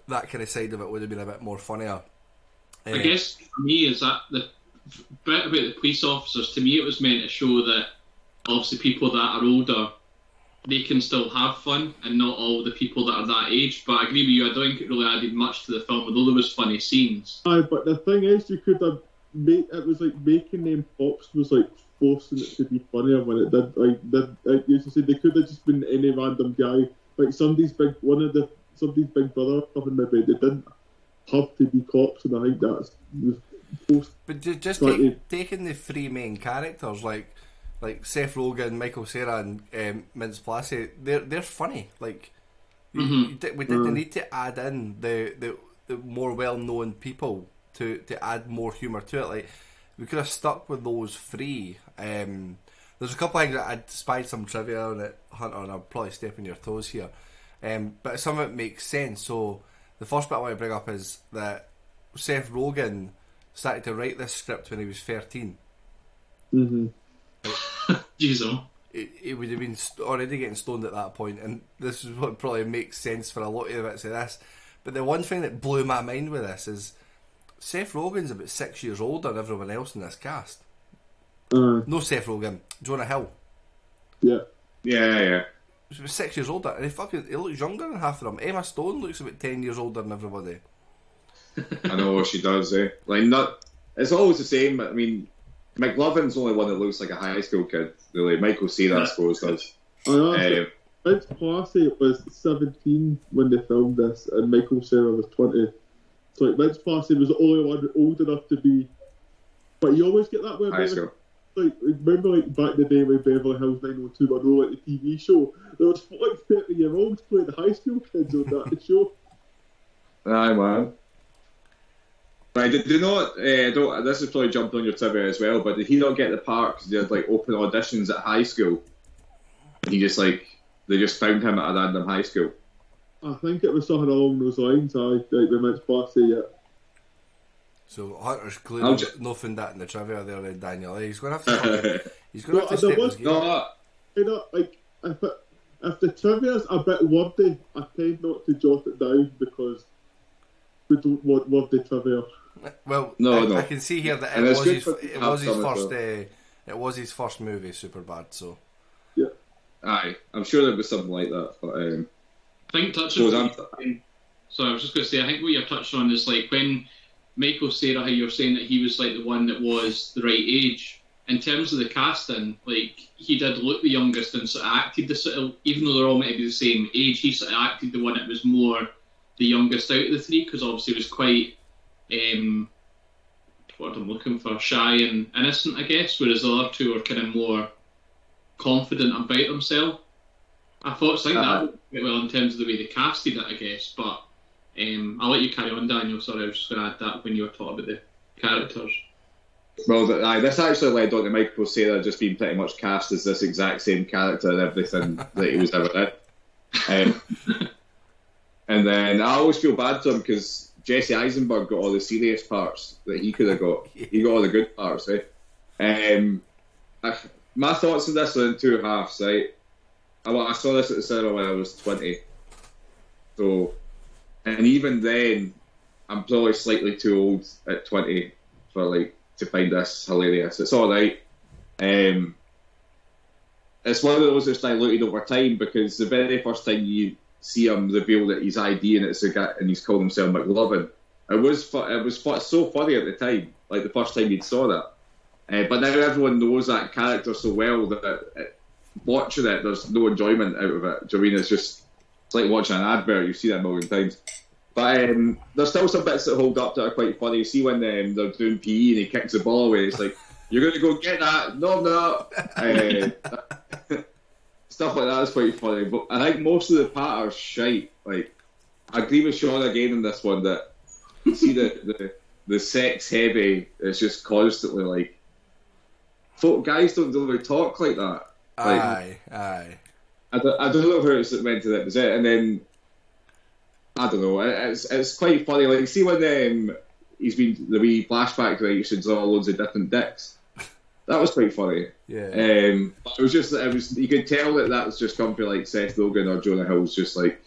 that kind of side of it would have been a bit more funnier. I uh, guess for me is that the bit about the police officers. To me, it was meant to show that obviously people that are older they can still have fun, and not all the people that are that age. But I agree with you. I don't think it really added much to the film, although there was funny scenes. Aye, but the thing is, you could have made it was like making them pops was like forcing it to be funnier when it did. Like, did, like you said, they could have just been any random guy, like somebody's big one of the somebody's big brother coming maybe they didn't have to be cops, and I think that's forced. But just take, taking the three main characters like like Seth Rogen, Michael Cera, and um, Mintz-Plasse, they're they're funny. Like mm-hmm. you, we didn't mm. need to add in the, the, the more well known people to to add more humour to it. Like we could have stuck with those three. Um, there's a couple of things that I'd spied some trivia on it, Hunter, and I'm probably stepping on your toes here. Um, but some of it makes sense. So the first bit I want to bring up is that Seth Rogen started to write this script when he was 13. Mm-hmm. Jesus. It, it would have been already getting stoned at that point, and this is what probably makes sense for a lot of the bits of this. But the one thing that blew my mind with this is Seth Rogen's about six years older than everyone else in this cast. Uh, no Seth Rogen, Jonah Hill. Yeah. Yeah, yeah. He's about six years older, and he fucking he looks younger than half of them. Emma Stone looks about ten years older than everybody. I know she does. Eh? Like not, it's always the same. I mean, McLovin's the only one that looks like a high school kid, really. Michael Cera, I suppose, does. I know. Um, Mintz-Plasse was 17 when they filmed this, and Michael Cera was 20. So like, Mintz-Plasse was the only one old enough to be. But you always get that way. High school. Like, remember, like back in the day when Beverly Hills 90210, like the TV show, there was like 30 year olds playing the high school kids on that show. Aye, man. Right, did, did not, uh, don't, this is probably jumped on your trivia as well, but did he not get the part because they had like open auditions at high school? And he just like, they just found him at a random high school. I think it was something along those lines, I like the Mitch Barcy, yeah. So Hunter's clearly just... nothing that in the trivia there, then Daniel. He's going to have to. he's going to have to step his game. No, you know, like if it, if the trivia's a bit wordy, I tend not to jot it down because we don't want wordy trivia. Well, no, I, no. I can see here that it was his, it was his first uh, it was his first movie, super bad. So yeah, aye, I'm sure there was something like that. But um, I think touching. On, so I was just going to say, I think what you're touching on is like when Michael Cera, how you're saying that he was like the one that was the right age. in terms of the casting, like he did look the youngest and sort of acted the sort of, even though they're all meant to be the same age, he sort of acted the one that was more the youngest out of the three because obviously he was quite, um, what I'm looking for, shy and innocent, I guess, whereas the other two are kind of more confident about themselves. I thought so I think Uh-huh. that worked well in terms of the way they casted it, I guess, but um, I'll let you carry on, Daniel. Sorry, I was just going to add that when you were talking about the characters. Well, aye, this actually led on to Michael Cera just being pretty much cast as this exact same character in everything that he was ever in. Um, and then I always feel bad for him because Jesse Eisenberg got all the serious parts that he could have got. He got all the good parts, eh? Um, I, my thoughts on this are in two halves, right? I, I saw this at the cinema when I was 20. So, and even then, I'm probably slightly too old at 20 for like to find this hilarious. It's all right. Um, it's one of those that's diluted over time because the very first time you see him reveal that he's ID and it's a guy and he's called himself McLovin, it was fu- it was fu- so funny at the time, like the first time you saw that. Uh, but now everyone knows that character so well that uh, watching it, there's no enjoyment out of it. Do you I mean? It's just it's like watching an advert. You've seen it a million times. But um, there's still some bits that hold up that are quite funny. You see when um, they're doing PE and he kicks the ball away, it's like, you're going to go get that. No, I'm. Uh, stuff like that is quite funny. But I think most of the part are shite. Like, I agree with Sean again in this one that you see the, the, the sex heavy is just constantly like, guys don't really talk like that. Like, Aye, aye. I don't, I don't know how it's meant to represent. And then I don't know. It's it's quite funny. Like you see when um, he's been the wee flashback where he should draw loads of different dicks. That was quite funny. Yeah. Um, but it was just it was you could tell that that was just come from like Seth Rogen or Jonah Hill's just like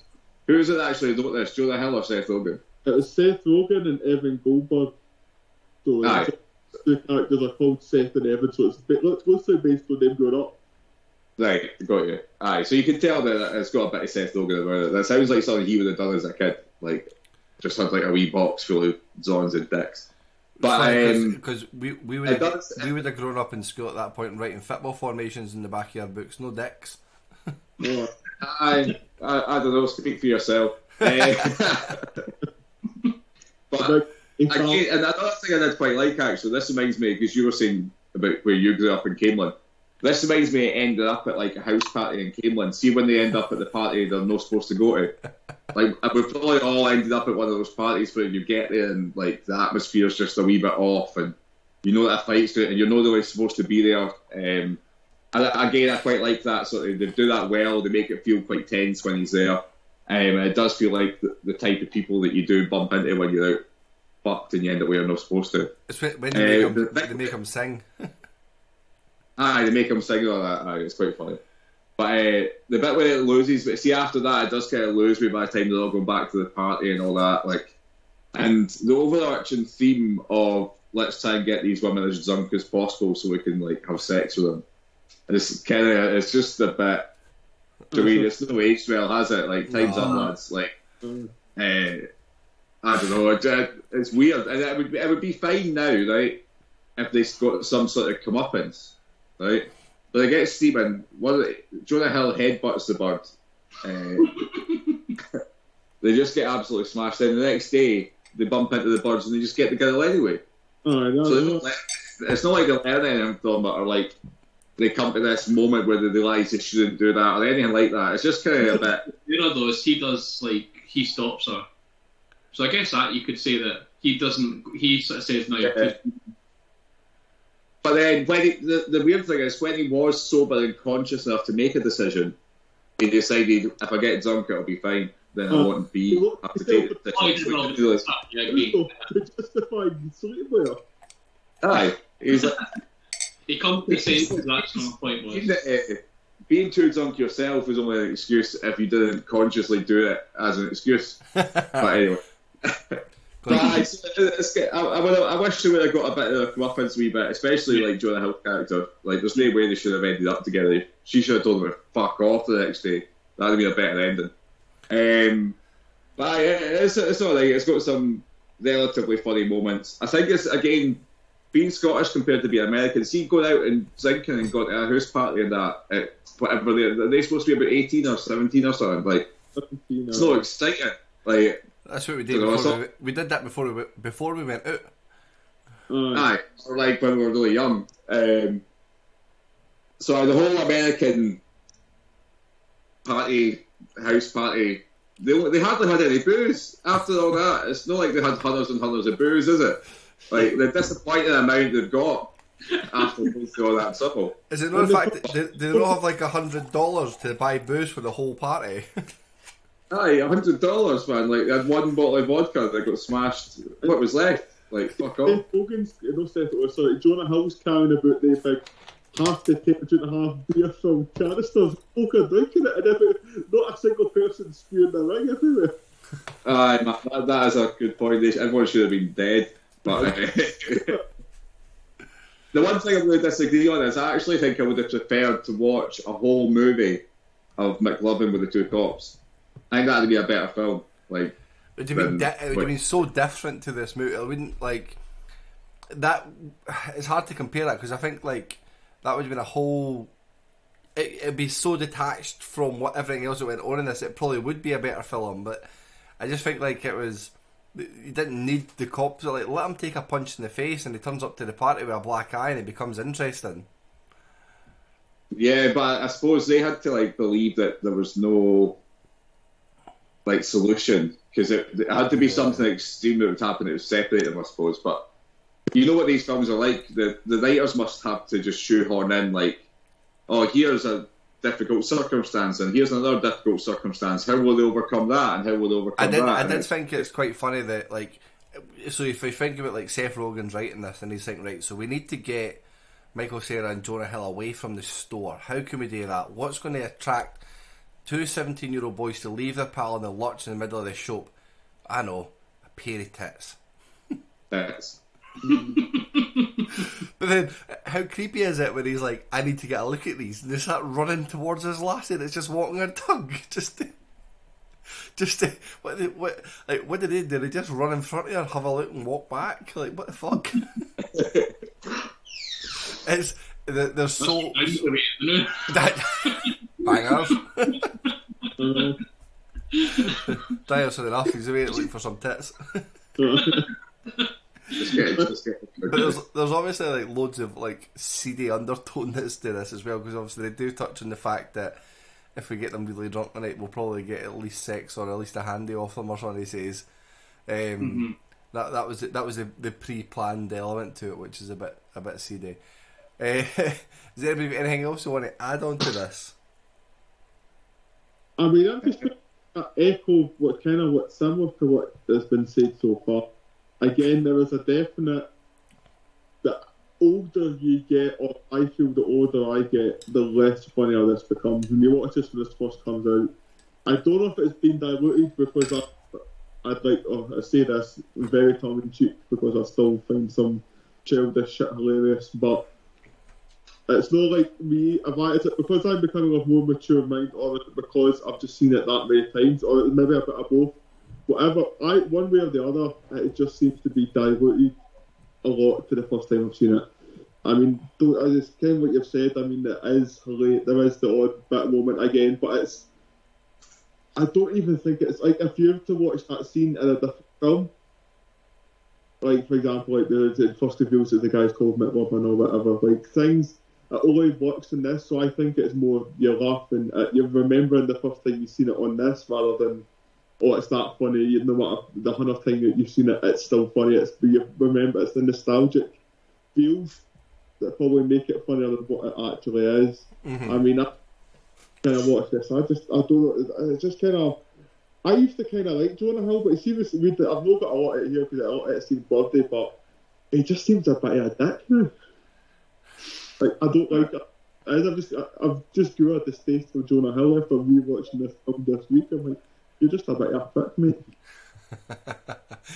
who is it that actually wrote this? Jonah Hill or Seth Rogen? It was Seth Rogen and Evan Goldberg. So Aye. the characters are called Seth and Evan, so it's a bit, let's go through based on them growing up. Right, got you. Aye, so you can tell that it's got a bit of Seth Rogen about it. That sounds like something he would have done as a kid. Like just had like a wee box full of Zons and dicks. But um, because we we would have, does- we would have grown up in school at that point writing football formations in the back of your books, no dicks. I, I, I don't know. Speak for yourself. Eh, but about- in again, and another thing I did quite like actually. This reminds me because you were saying about where you grew up in Camelon. This reminds me it ended up at like a house party in Camelon. See when they end up at the party they're not supposed to go to. Like we've probably all ended up at one of those parties where you get there and like the atmosphere's just a wee bit off and you know that fight's going and you're not really supposed to be there. Um, and again, I quite like that of. They do that well. They make it feel quite tense when he's there. Um, and it does feel like the, the type of people that you do bump into when you're out fucked and you end up where you're not supposed to. It's when, when they, Uh, make 'em- the- they make him sing. Aye, they make him sing all that. Aye, it's quite funny. But uh, the bit where it loses, but see after that, it does kind of lose me by the time they're all going back to the party and all that. Like, and the overarching theme of let's try and get these women as drunk as possible so we can like have sex with them. And it's kind of it's just a bit. To me, it's no age well, has it? Like times up, No. lads. Like, Mm. uh, I don't know. It, uh, it's weird, and it would it would be fine now, right? If they got some sort of comeuppance, right? But they get Stephen. One of the, Jonah Hill headbutts the bird. Uh, they just get absolutely smashed. Then the next day, they bump into the birds and they just get together anyway. aye, no, So no. don't it's not like they're learning anything from it, or like they come to this moment where they realise they shouldn't do that, or anything like that. It's just kind of a bit. Cera though is he does like he stops her. So I guess that you could say that he doesn't. He sort of says no. Yeah. But then, when he, the, the weird thing is, when he was sober and conscious enough to make a decision, he decided if I get drunk, it'll be fine. Then I Oh. won't be Look, have to take the decision. did do this. stuff. Yeah, I agree. to justify sleepwear. Aye, he's like, He comes to the senses. That's my point was. uh, being too drunk yourself is only an excuse if you didn't consciously do it as an excuse. But anyway. But uh, it's, it's, I, I, I wish they would have got a bit of comeuppance a wee bit, especially like Jonah Hill's character. Like, there's no way they should have ended up together. She should have told him to fuck off the next day. That'd have been a better ending. Um, but aye, it's, it's alright. It's got some relatively funny moments. I think it's, again, being Scottish compared to being American. See, going out and drinking and going to a house party and that, at whatever they're, they're supposed to be about 18 or 17 or something. Like, You know. it's not exciting. Like, That's what we did. Before we, we did that before we went- before we went out. Aye. Aye, or like when we were really young. Um, so the whole American party, house party, they, they hardly had any booze after all that. It's not like they had hundreds and hundreds of booze, is it? Like the disappointing amount they've got after going through all that trouble. Is it not the fact that they don't have like a hundred dollars to buy booze for the whole party? Aye, a hundred dollars, man. Like they had one bottle of vodka that got smashed. What was left? Like fuck off. Seth Rogen's, no oh, sorry, Jonah Hill's carrying about the big half the temperature and a half beer from canisters. Folk are drinking it, and every, not a single person spewing the ring everywhere. Aye, that, that is a good point. Everyone should have been dead. But uh, the one thing I really disagree on is I actually think I would have preferred to watch a whole movie of McLovin with the two cops. I think that'd be a better film. Like, It would have been, di- it would have wait. been so different to this movie. I wouldn't like that. It's hard to compare that because I think like that would have been a whole. It, it'd be so detached from what everything else that went on in this. It probably would be a better film, but I just think like it was. You didn't need the cops. Like let him take a punch in the face, and he turns up to the party with a black eye, and it becomes interesting. yeah, but I suppose they had to like believe that there was no like solution because it, it had to be something extreme that would happen. It would separate them, I suppose. But you know what these films are like. The the writers must have to just shoehorn in like, oh, here's a difficult circumstance, and here's another difficult circumstance. How will they overcome that, and how will they overcome I did. that? I did think it's quite funny that like, so if you think about like Seth Rogen's writing this, and he's thinking, right, so we need to get Michael Cera and Jonah Hill away from the store. How can we do that? What's going to attract two 17 year old boys to leave their pal in the lurch in the middle of the shop? I know, a pair of tits. That's- But then, how creepy is it when he's like, "I need to get a look at these," and they start running towards his lassie that's just walking her tongue, just, to, just to, what, they, what, like, what did they do? They just run in front of her, have a look, and walk back? Like, what the fuck? it's they're, they're so I need to read it, you know? that bangers. Dire said enough. He's away to for some tits. just get, just get, But there's there's obviously like loads of like seedy undertones to this as well because obviously they do touch on the fact that if we get them really drunk tonight, we'll probably get at least sex or at least a handy off them or something. He says. Um, That that was it. That was the, the pre-planned element to it, which is a bit a bit seedy. Uh, is there anybody anything else you want to add on to this? I mean, I'm just going to echo what kind of what similar to what has been said so far. Again, there is a definite. The older you get, or I feel the older I get, the less funnier this becomes. When you watch this when this first comes out, I don't know if it's been diluted because I, I'd like, oh, I say this very tongue in cheek because I still find some childish shit hilarious, but it's not like me. If I, is it because I'm becoming of more mature mind, or because I've just seen it that many times, or maybe a bit of both. Whatever, I one way or the other, it just seems to be diluted a lot to the first time I've seen it. I mean, don't, I just kind of what you've said. I mean, it is. There is the odd bit moment again, but it's. I don't even think it's like if you were to watch that scene in a different film. Like for example, like the, the first reveals that the guy's called McLovin or whatever. Like things it only works in this, so I think it's more you're laughing, at, uh, you're remembering the first time you've seen it on this rather than oh it's that funny. You know what? The hundredth time that you've seen it, it's still funny. It's you remember it's the nostalgic feels that probably make it funnier than what it actually is. Mm-hmm. I mean, I kind of watch this. I just I don't. It's just kind of. I used to kind of like Jonah Hill, but seems weird that I've not got a lot of it here because it's his birthday, but he just seems a bit of a dick now. Like I don't like it. As I've just I- I've just grew a distaste for Jonah Hill after rewatching this film this week. I'm like, you're just a bit of a prick, mate.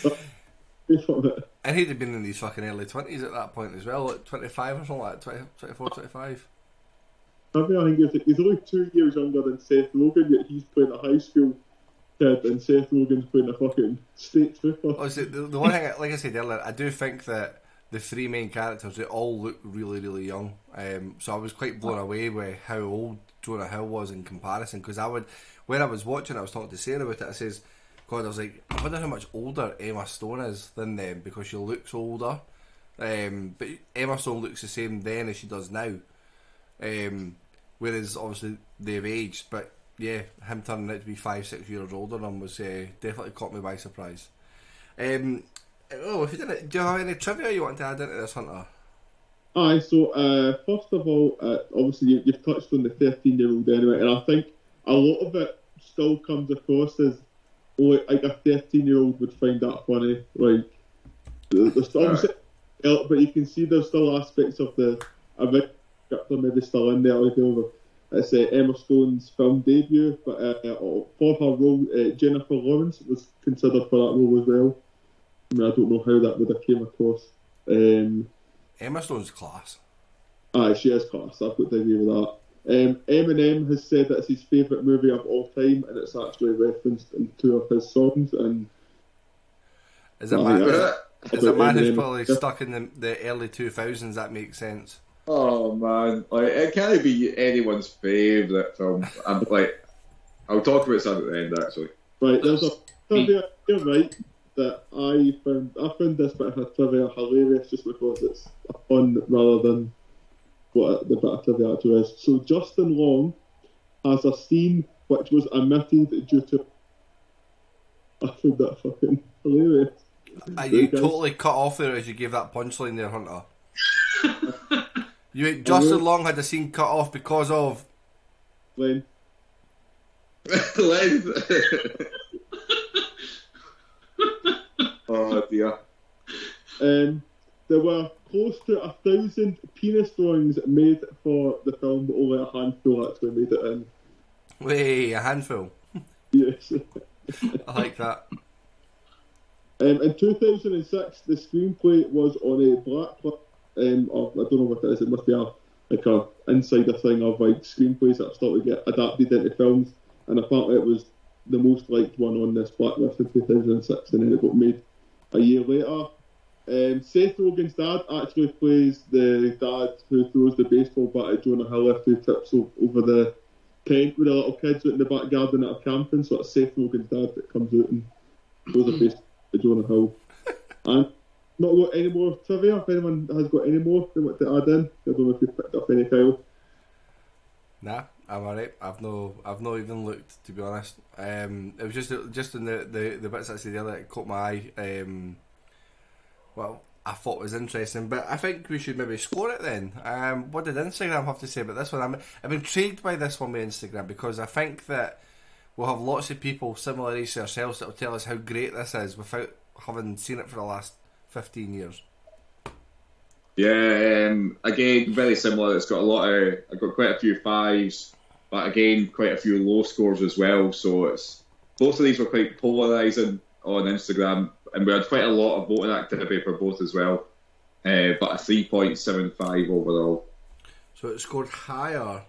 But, based on it, And he'd have been in his fucking early twenties at that point as well, like twenty five or something like that, 20, 24, 25. I mean, I think he's, he's only two years younger than Seth Rogen, yet he's playing a high school kid, and Seth Rogen's playing a fucking state trooper. Oh, Honestly, the, the one thing, like I said earlier, I do think that the three main characters, they all look really, really young. Um, so I was quite blown away with how old Jonah Hill was in comparison. Because I would, when I was watching, I was talking to Sarah about it. I says, "God, I was like, I wonder how much older Emma Stone is than them because she looks older. Um, but Emma Stone looks the same then as she does now. Um, whereas obviously they've aged, but yeah, him turning out to be five, six years older than was uh, definitely caught me by surprise. Um, oh, if you didn't, do you have any trivia you want to add into this, Hunter? Aye, so uh, first of all, uh, obviously you, you've touched on the 13 year old anyway, and I think a lot of it still comes across as oh, like a 13 year old would find that funny. Like, the- there's obviously, but you can see there's still aspects of the original script are maybe still in there. Like, over, it's uh, Emma Stone's film debut, but uh, uh, for her role, uh, Jennifer Lawrence was considered for that role as well. I mean, I don't know how that would have came across. Um, Emma Stone's class. Aye, she is class. I've got to agree with that. Um, Eminem has said that it's his favourite movie of all time, and it's actually referenced in two of his songs. And Is it man? Is it, is it man who's Eminem. probably stuck in the, the early two thousands? That makes sense. Oh man, like it can't be anyone's favourite film. I'm like, I'll talk about some at the end actually. right, there's a. You're right that I found I found this bit of trivia hilarious just because it's a fun rather than what the bit of trivia actually is. So Justin Long has a scene which was omitted due to. I found that fucking hilarious. Are you guys- totally cut off there as you gave that punchline there, Hunter? you Justin Long had the scene cut off because of Len. Len. oh dear. Um, there were close to a thousand penis drawings made for the film, but only a handful actually made it in. way a handful. Yes. I like that. Um, in 2006, the screenplay was on a blacklist. Um, of, I don't know what it is. It must be a like a insider thing of like screenplays that start to get adapted into films. And apparently, it was the most liked one on this blacklist in 2006, and then it got made a year later. Um, Seth Rogen's dad actually plays the dad who throws the baseball bat at Jonah Hill after he tips over the tent with the little kids out in the back garden at a camping. So it's Seth Rogen's dad that comes out and throws a baseball at Jonah Hill. and not got any more trivia. If anyone has got any more they want to add in, I don't know if you picked up any, Kyle. Nah, I'm alright. I've no, I've not even looked to be honest. Um, it was just just in the, the, the bits I said earlier that caught my eye. Um, well, I thought was interesting, but I think we should maybe score it then. Um, what did Instagram have to say about this one? I'm I'm intrigued by this one with Instagram because I think that we'll have lots of people similar age to ourselves that will tell us how great this is without having seen it for the last fifteen years. Yeah, um, again, very similar. It's got a lot of, I've got quite a few fives, but again, quite a few low scores as well. So it's both of these were quite polarizing on Instagram, and we had quite a lot of voting activity for both as well. Uh, but a three point seven five overall, So it scored higher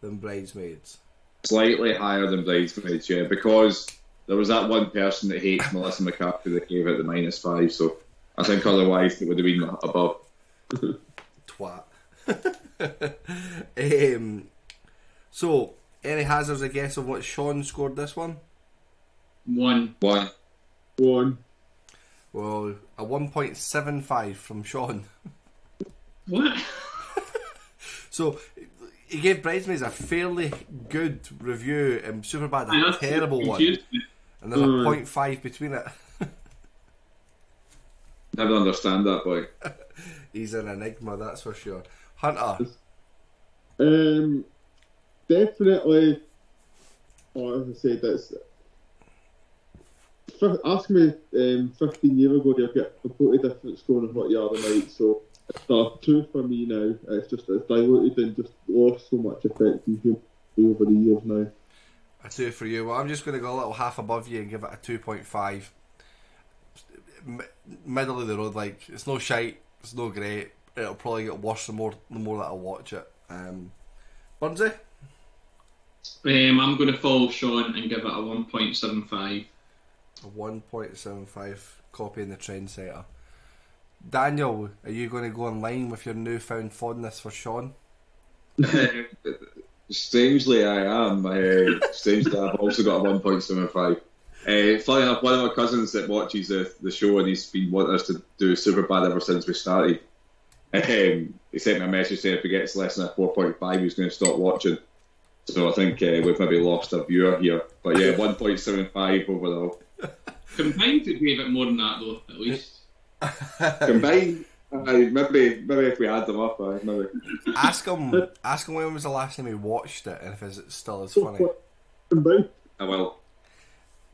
than Bridesmaids. slightly higher than Bridesmaids, yeah, because there was that one person that hates Melissa McCarthy that gave it the minus five. So I think otherwise it would have been above. twat. um, so, any hazards I guess of what Sean scored this one? One. One. One. Well, a 1.75 from Sean. What? So, he gave Bridesmaids a fairly good review and Superbad I a have terrible one. And there's a Mm. 0.5 between it. Never understand that boy. He's an enigma, that's for sure. Hunter, Um, definitely. Oh, as I said, that's. Ask me um, 15 years ago, you'll get a completely different score than what you are tonight. So it's a two for me now. It's just it's diluted and just lost so much effect over the years now. a 2 for you. Well, I'm just going to go a little half above you and give it a 2.5. M- middle of the road, like, it's no shite, it's no great. It'll probably get worse the more the more that I watch it. Um, Burnsy? Um, I'm going to follow Sean and give it a 1.75. A 1.75 copy in the trendsetter. Daniel, are you going to go in line with your newfound fondness for Sean? Strangely, I am. Uh, strangely, I've also got a 1.75. Uh, funny enough, one of my cousins that watches the, the show and he's been wanting us to do super bad ever since we started. Um, he sent me a message saying if he gets less than a 4.5, he's going to stop watching. So I think uh, we've maybe lost a viewer here. But yeah, 1.75 overall. Combined, it would be a bit more than that, though, at least. Combined, uh, maybe maybe if we add them up, uh, maybe. Ask him. ask him when was the last time he watched it, and if it's still as funny. Combined. I will.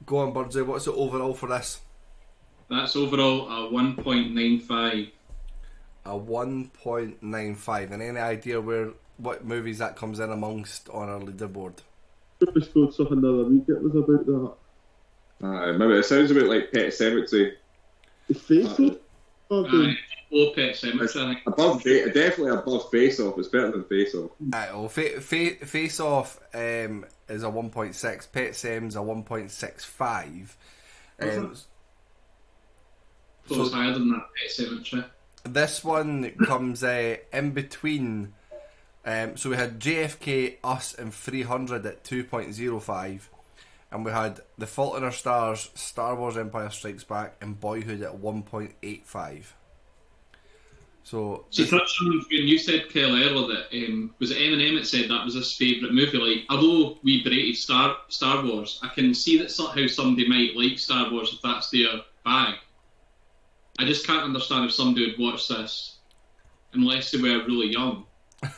Go on, Burnsy. What's it overall for this? That's overall a 1.95. A one point nine five. And any idea where what movies that comes in amongst on our leaderboard? We scored something the other week. It was about that. Uh, maybe it sounds a bit like Pet Cemetery. The face Uh, off. Oh, dude. Aye, Low Pet Cemetery, I think. Above, Fa- definitely above Face Off. It's better than Face Off. Right, well, fa- fa- Face Off um, is a 1.6, Pet Sem's a 1.65. Um, Thought it was higher than that Pet Cemetery. this one comes uh, in between. Um, so we had JFK, Us, and 300 at 2.05. And we had The Fault in Our Stars, Star Wars Empire Strikes Back, and Boyhood at 1.85. So, So you said Kel earlier that um, was it Eminem that said that was his favourite movie. Like, although we berated Star Star Wars, I can see that somehow somebody might like Star Wars if that's their bag. I just can't understand if somebody would watch this unless they were really young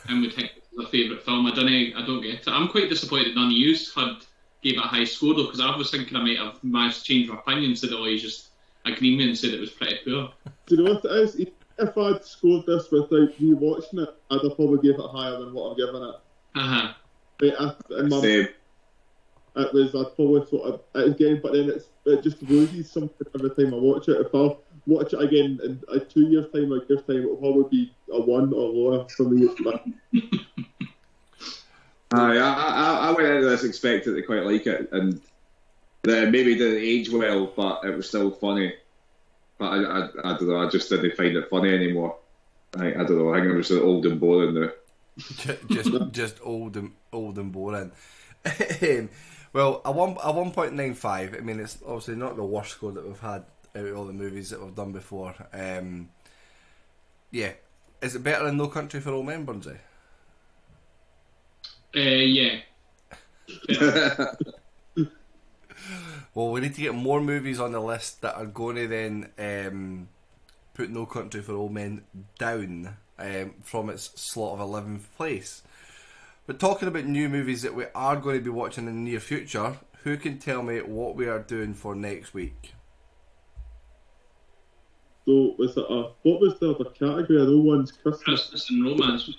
and would think it's their favourite film. I don't I don't get it. I'm quite disappointed none of you had gave it a high score though, because I was thinking I might have managed to change my opinion instead of always just agreeing with me and said it was pretty poor. Do you know what it is? If I'd scored this without me watching it, I'd have probably gave it higher than what I'm giving it. Uh huh. Right, I, in my, Same. It was I'd probably thought it again, but then it's it just loses something every time I watch it. If I watch it again in a two years time or a year's time, it'll probably be a one or lower for me. But Aye, I, I, I went into this expecting to quite like it, and the, maybe didn't age well, but it was still funny. But I, I, I don't know, I just didn't find it funny anymore. I, I don't know, I think I'm just old and boring now. Ju- just just old and old and boring. Um, Well, a one a one point nine five. I mean, it's obviously not the worst score that we've had out of all the movies that we've done before. Um, yeah, is it better than No Country for Old Men, Burnsy? Uh, yeah. Well, we need to get more movies on the list that are going to then um, put No Country for Old Men down um, from its slot of 11th place. But talking about new movies that we are going to be watching in the near future, who can tell me what we are doing for next week? so was it a what was the other category? I know one's Christmas. Christmas and romance.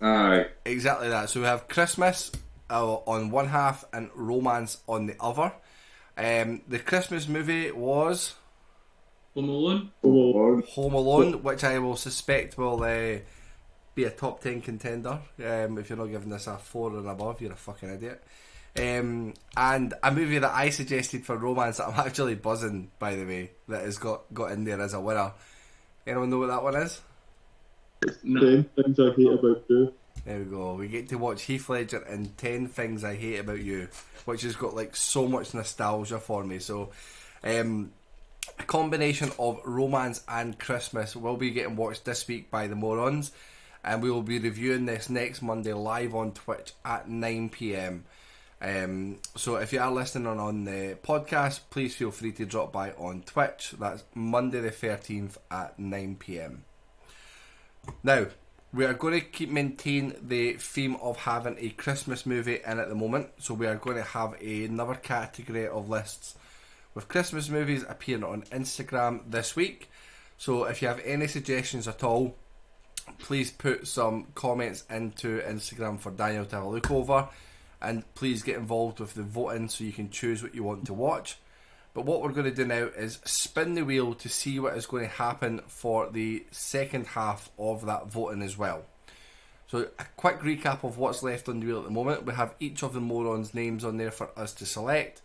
Aye. Exactly that. So we have Christmas uh, on one half and romance on the other. Um, the Christmas movie was Home Alone. Oh, Home Alone, which I will suspect will uh, be a top 10 contender. Um, if you're not giving this a 4 and above, you're a fucking idiot. Um, and a movie that I suggested for romance that I'm actually buzzing, by the way, that has got, got in there as a winner. Anyone know what that one is? No. Ten things I hate about you. There we go. We get to watch Heath Ledger in 10 Things I Hate About You, which has got like so much nostalgia for me. So, um, a combination of romance and Christmas will be getting watched this week by the Morons, and we will be reviewing this next Monday live on Twitch at 9 pm. Um, so if you are listening on, the podcast, please feel free to drop by on Twitch. That's Monday the 13th at 9 pm. Now, we are going to keep maintain the theme of having a Christmas movie in at the moment. So we are going to have another category of lists with Christmas movies appearing on Instagram this week. So if you have any suggestions at all, please put some comments into Instagram for Daniel to have a look over. And please get involved with the voting so you can choose what you want to watch. But what we're going to do now is spin the wheel to see what is going to happen for the second half of that voting as well. So, a quick recap of what's left on the wheel at the moment. We have each of the morons' names on there for us to select.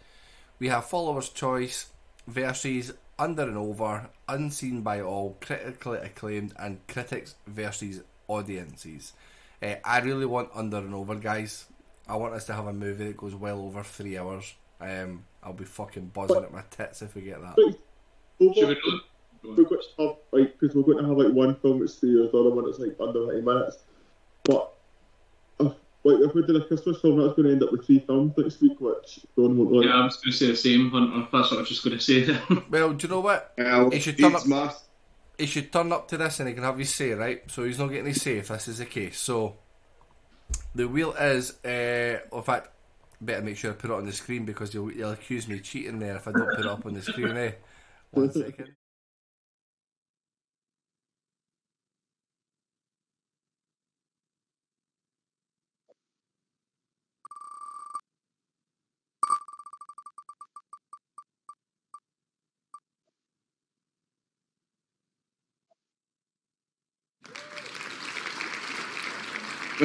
We have followers' choice versus Under and Over, unseen by all, critically acclaimed, and critics versus audiences. Uh, I really want Under and Over, guys. I want us to have a movie that goes well over three hours. Um, I'll be fucking buzzing at my tits if we get that. Over, Should we do it? we're going to have like because we're going to have like one film that's three hours, the other one that's like under ninety minutes. But like if we did a Christmas film, that's going to end up with three films next week, which Don won't like. Yeah, I was going to say the same, Hunter. That's what I was just going to say. Well, do you know what? Well, He should turn up- my- He should turn up to this and he can have his say, right? So he's not getting his say if this is the case. So the wheel is, uh, in fact, better make sure I put it on the screen because you'll, you'll accuse me of cheating there if I don't put it up on the screen, eh? One second.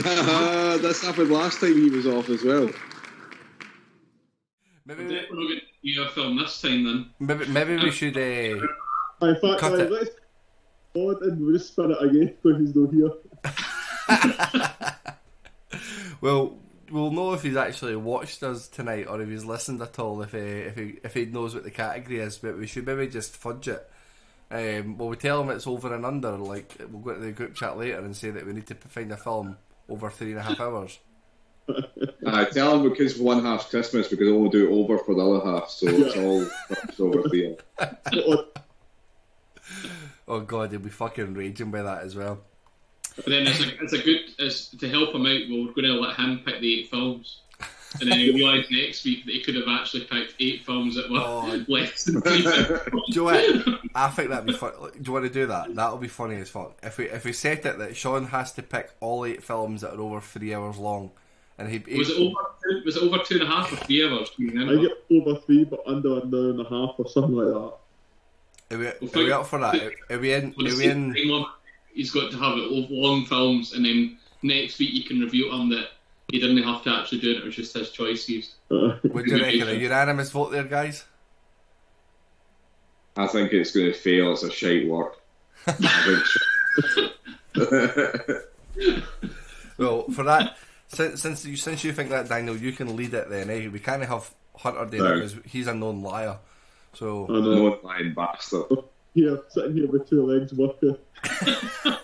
That's happened last time he was off as well. Maybe, We're we- definitely going to do a film this time then. maybe, maybe we should. Uh, In fact, Cut right, it. let's pod and we'll just spin it again because he's not here. well, we'll know if he's actually watched us tonight or if he's listened at all. If he if he if he knows what the category is, but we should maybe just fudge it. Um, well, we tell him it's over and under. Like we'll go to the group chat later and say that we need to find a film over three and a half hours. I tell him because one half's Christmas because I want to do it over for the other half, so it's all it's over here. But, Oh god, he'll be fucking raging by that as well. But then it's a, it's a good, it's, to help him out, we're going to let him pick the eight films. And then he realised next week that he could have actually picked eight films that were Oh. less than three films. Do you? I think that'd be fun. Do you want to do that? That'll be funny as fuck. If we if we set it that Sean has to pick all eight films that are over three hours long, and he, he was it over two, was it over two and a half or three hours? I get over three, but under an hour and a half or something like that. Are we, we'll are we up for that? Are, are we in? Are we in? He's got to have it over long films, and then next week you can review him that he didn't have to actually do it; it was just his choices. Uh, What do you reckon? A unanimous vote there, guys? I think it's going to fail. It's a shite work. Well, for that, since since you since you think that Daniel, you can lead it then. Eh? We kind of have Hunter there Right. because he's a known liar. So I know. no lying bastard. Here, sitting here with two legs working.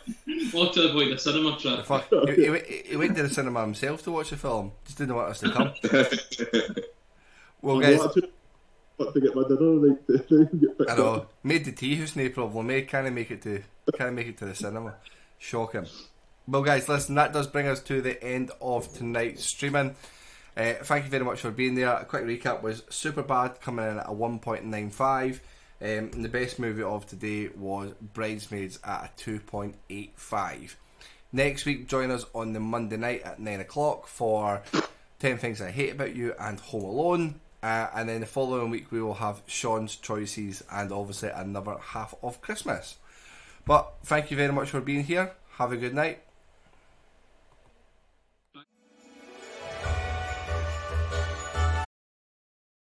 Well, to avoid the cinema trap. fuck, he, he, went- he went to the cinema himself to watch the film. Just didn't want us to come. Well, I guys, want to, get my dinner like to, to get picked I know. up. Made the tea who's no problem. Eh? Can't make it to can't make it to the cinema. Shocking. Well, guys, listen. That does bring us to the end of tonight's streaming. Uh, thank you very much for being there. A quick recap was super bad coming in at a 1.95. Um, and the best movie of today was Bridesmaids at a 2.85. Next week, join us on the Monday night at 9 o'clock for 10 Things I Hate About You and Home Alone. Uh, and then the following week, we will have Sean's choices and obviously another half of Christmas. But thank you very much for being here. Have a good night.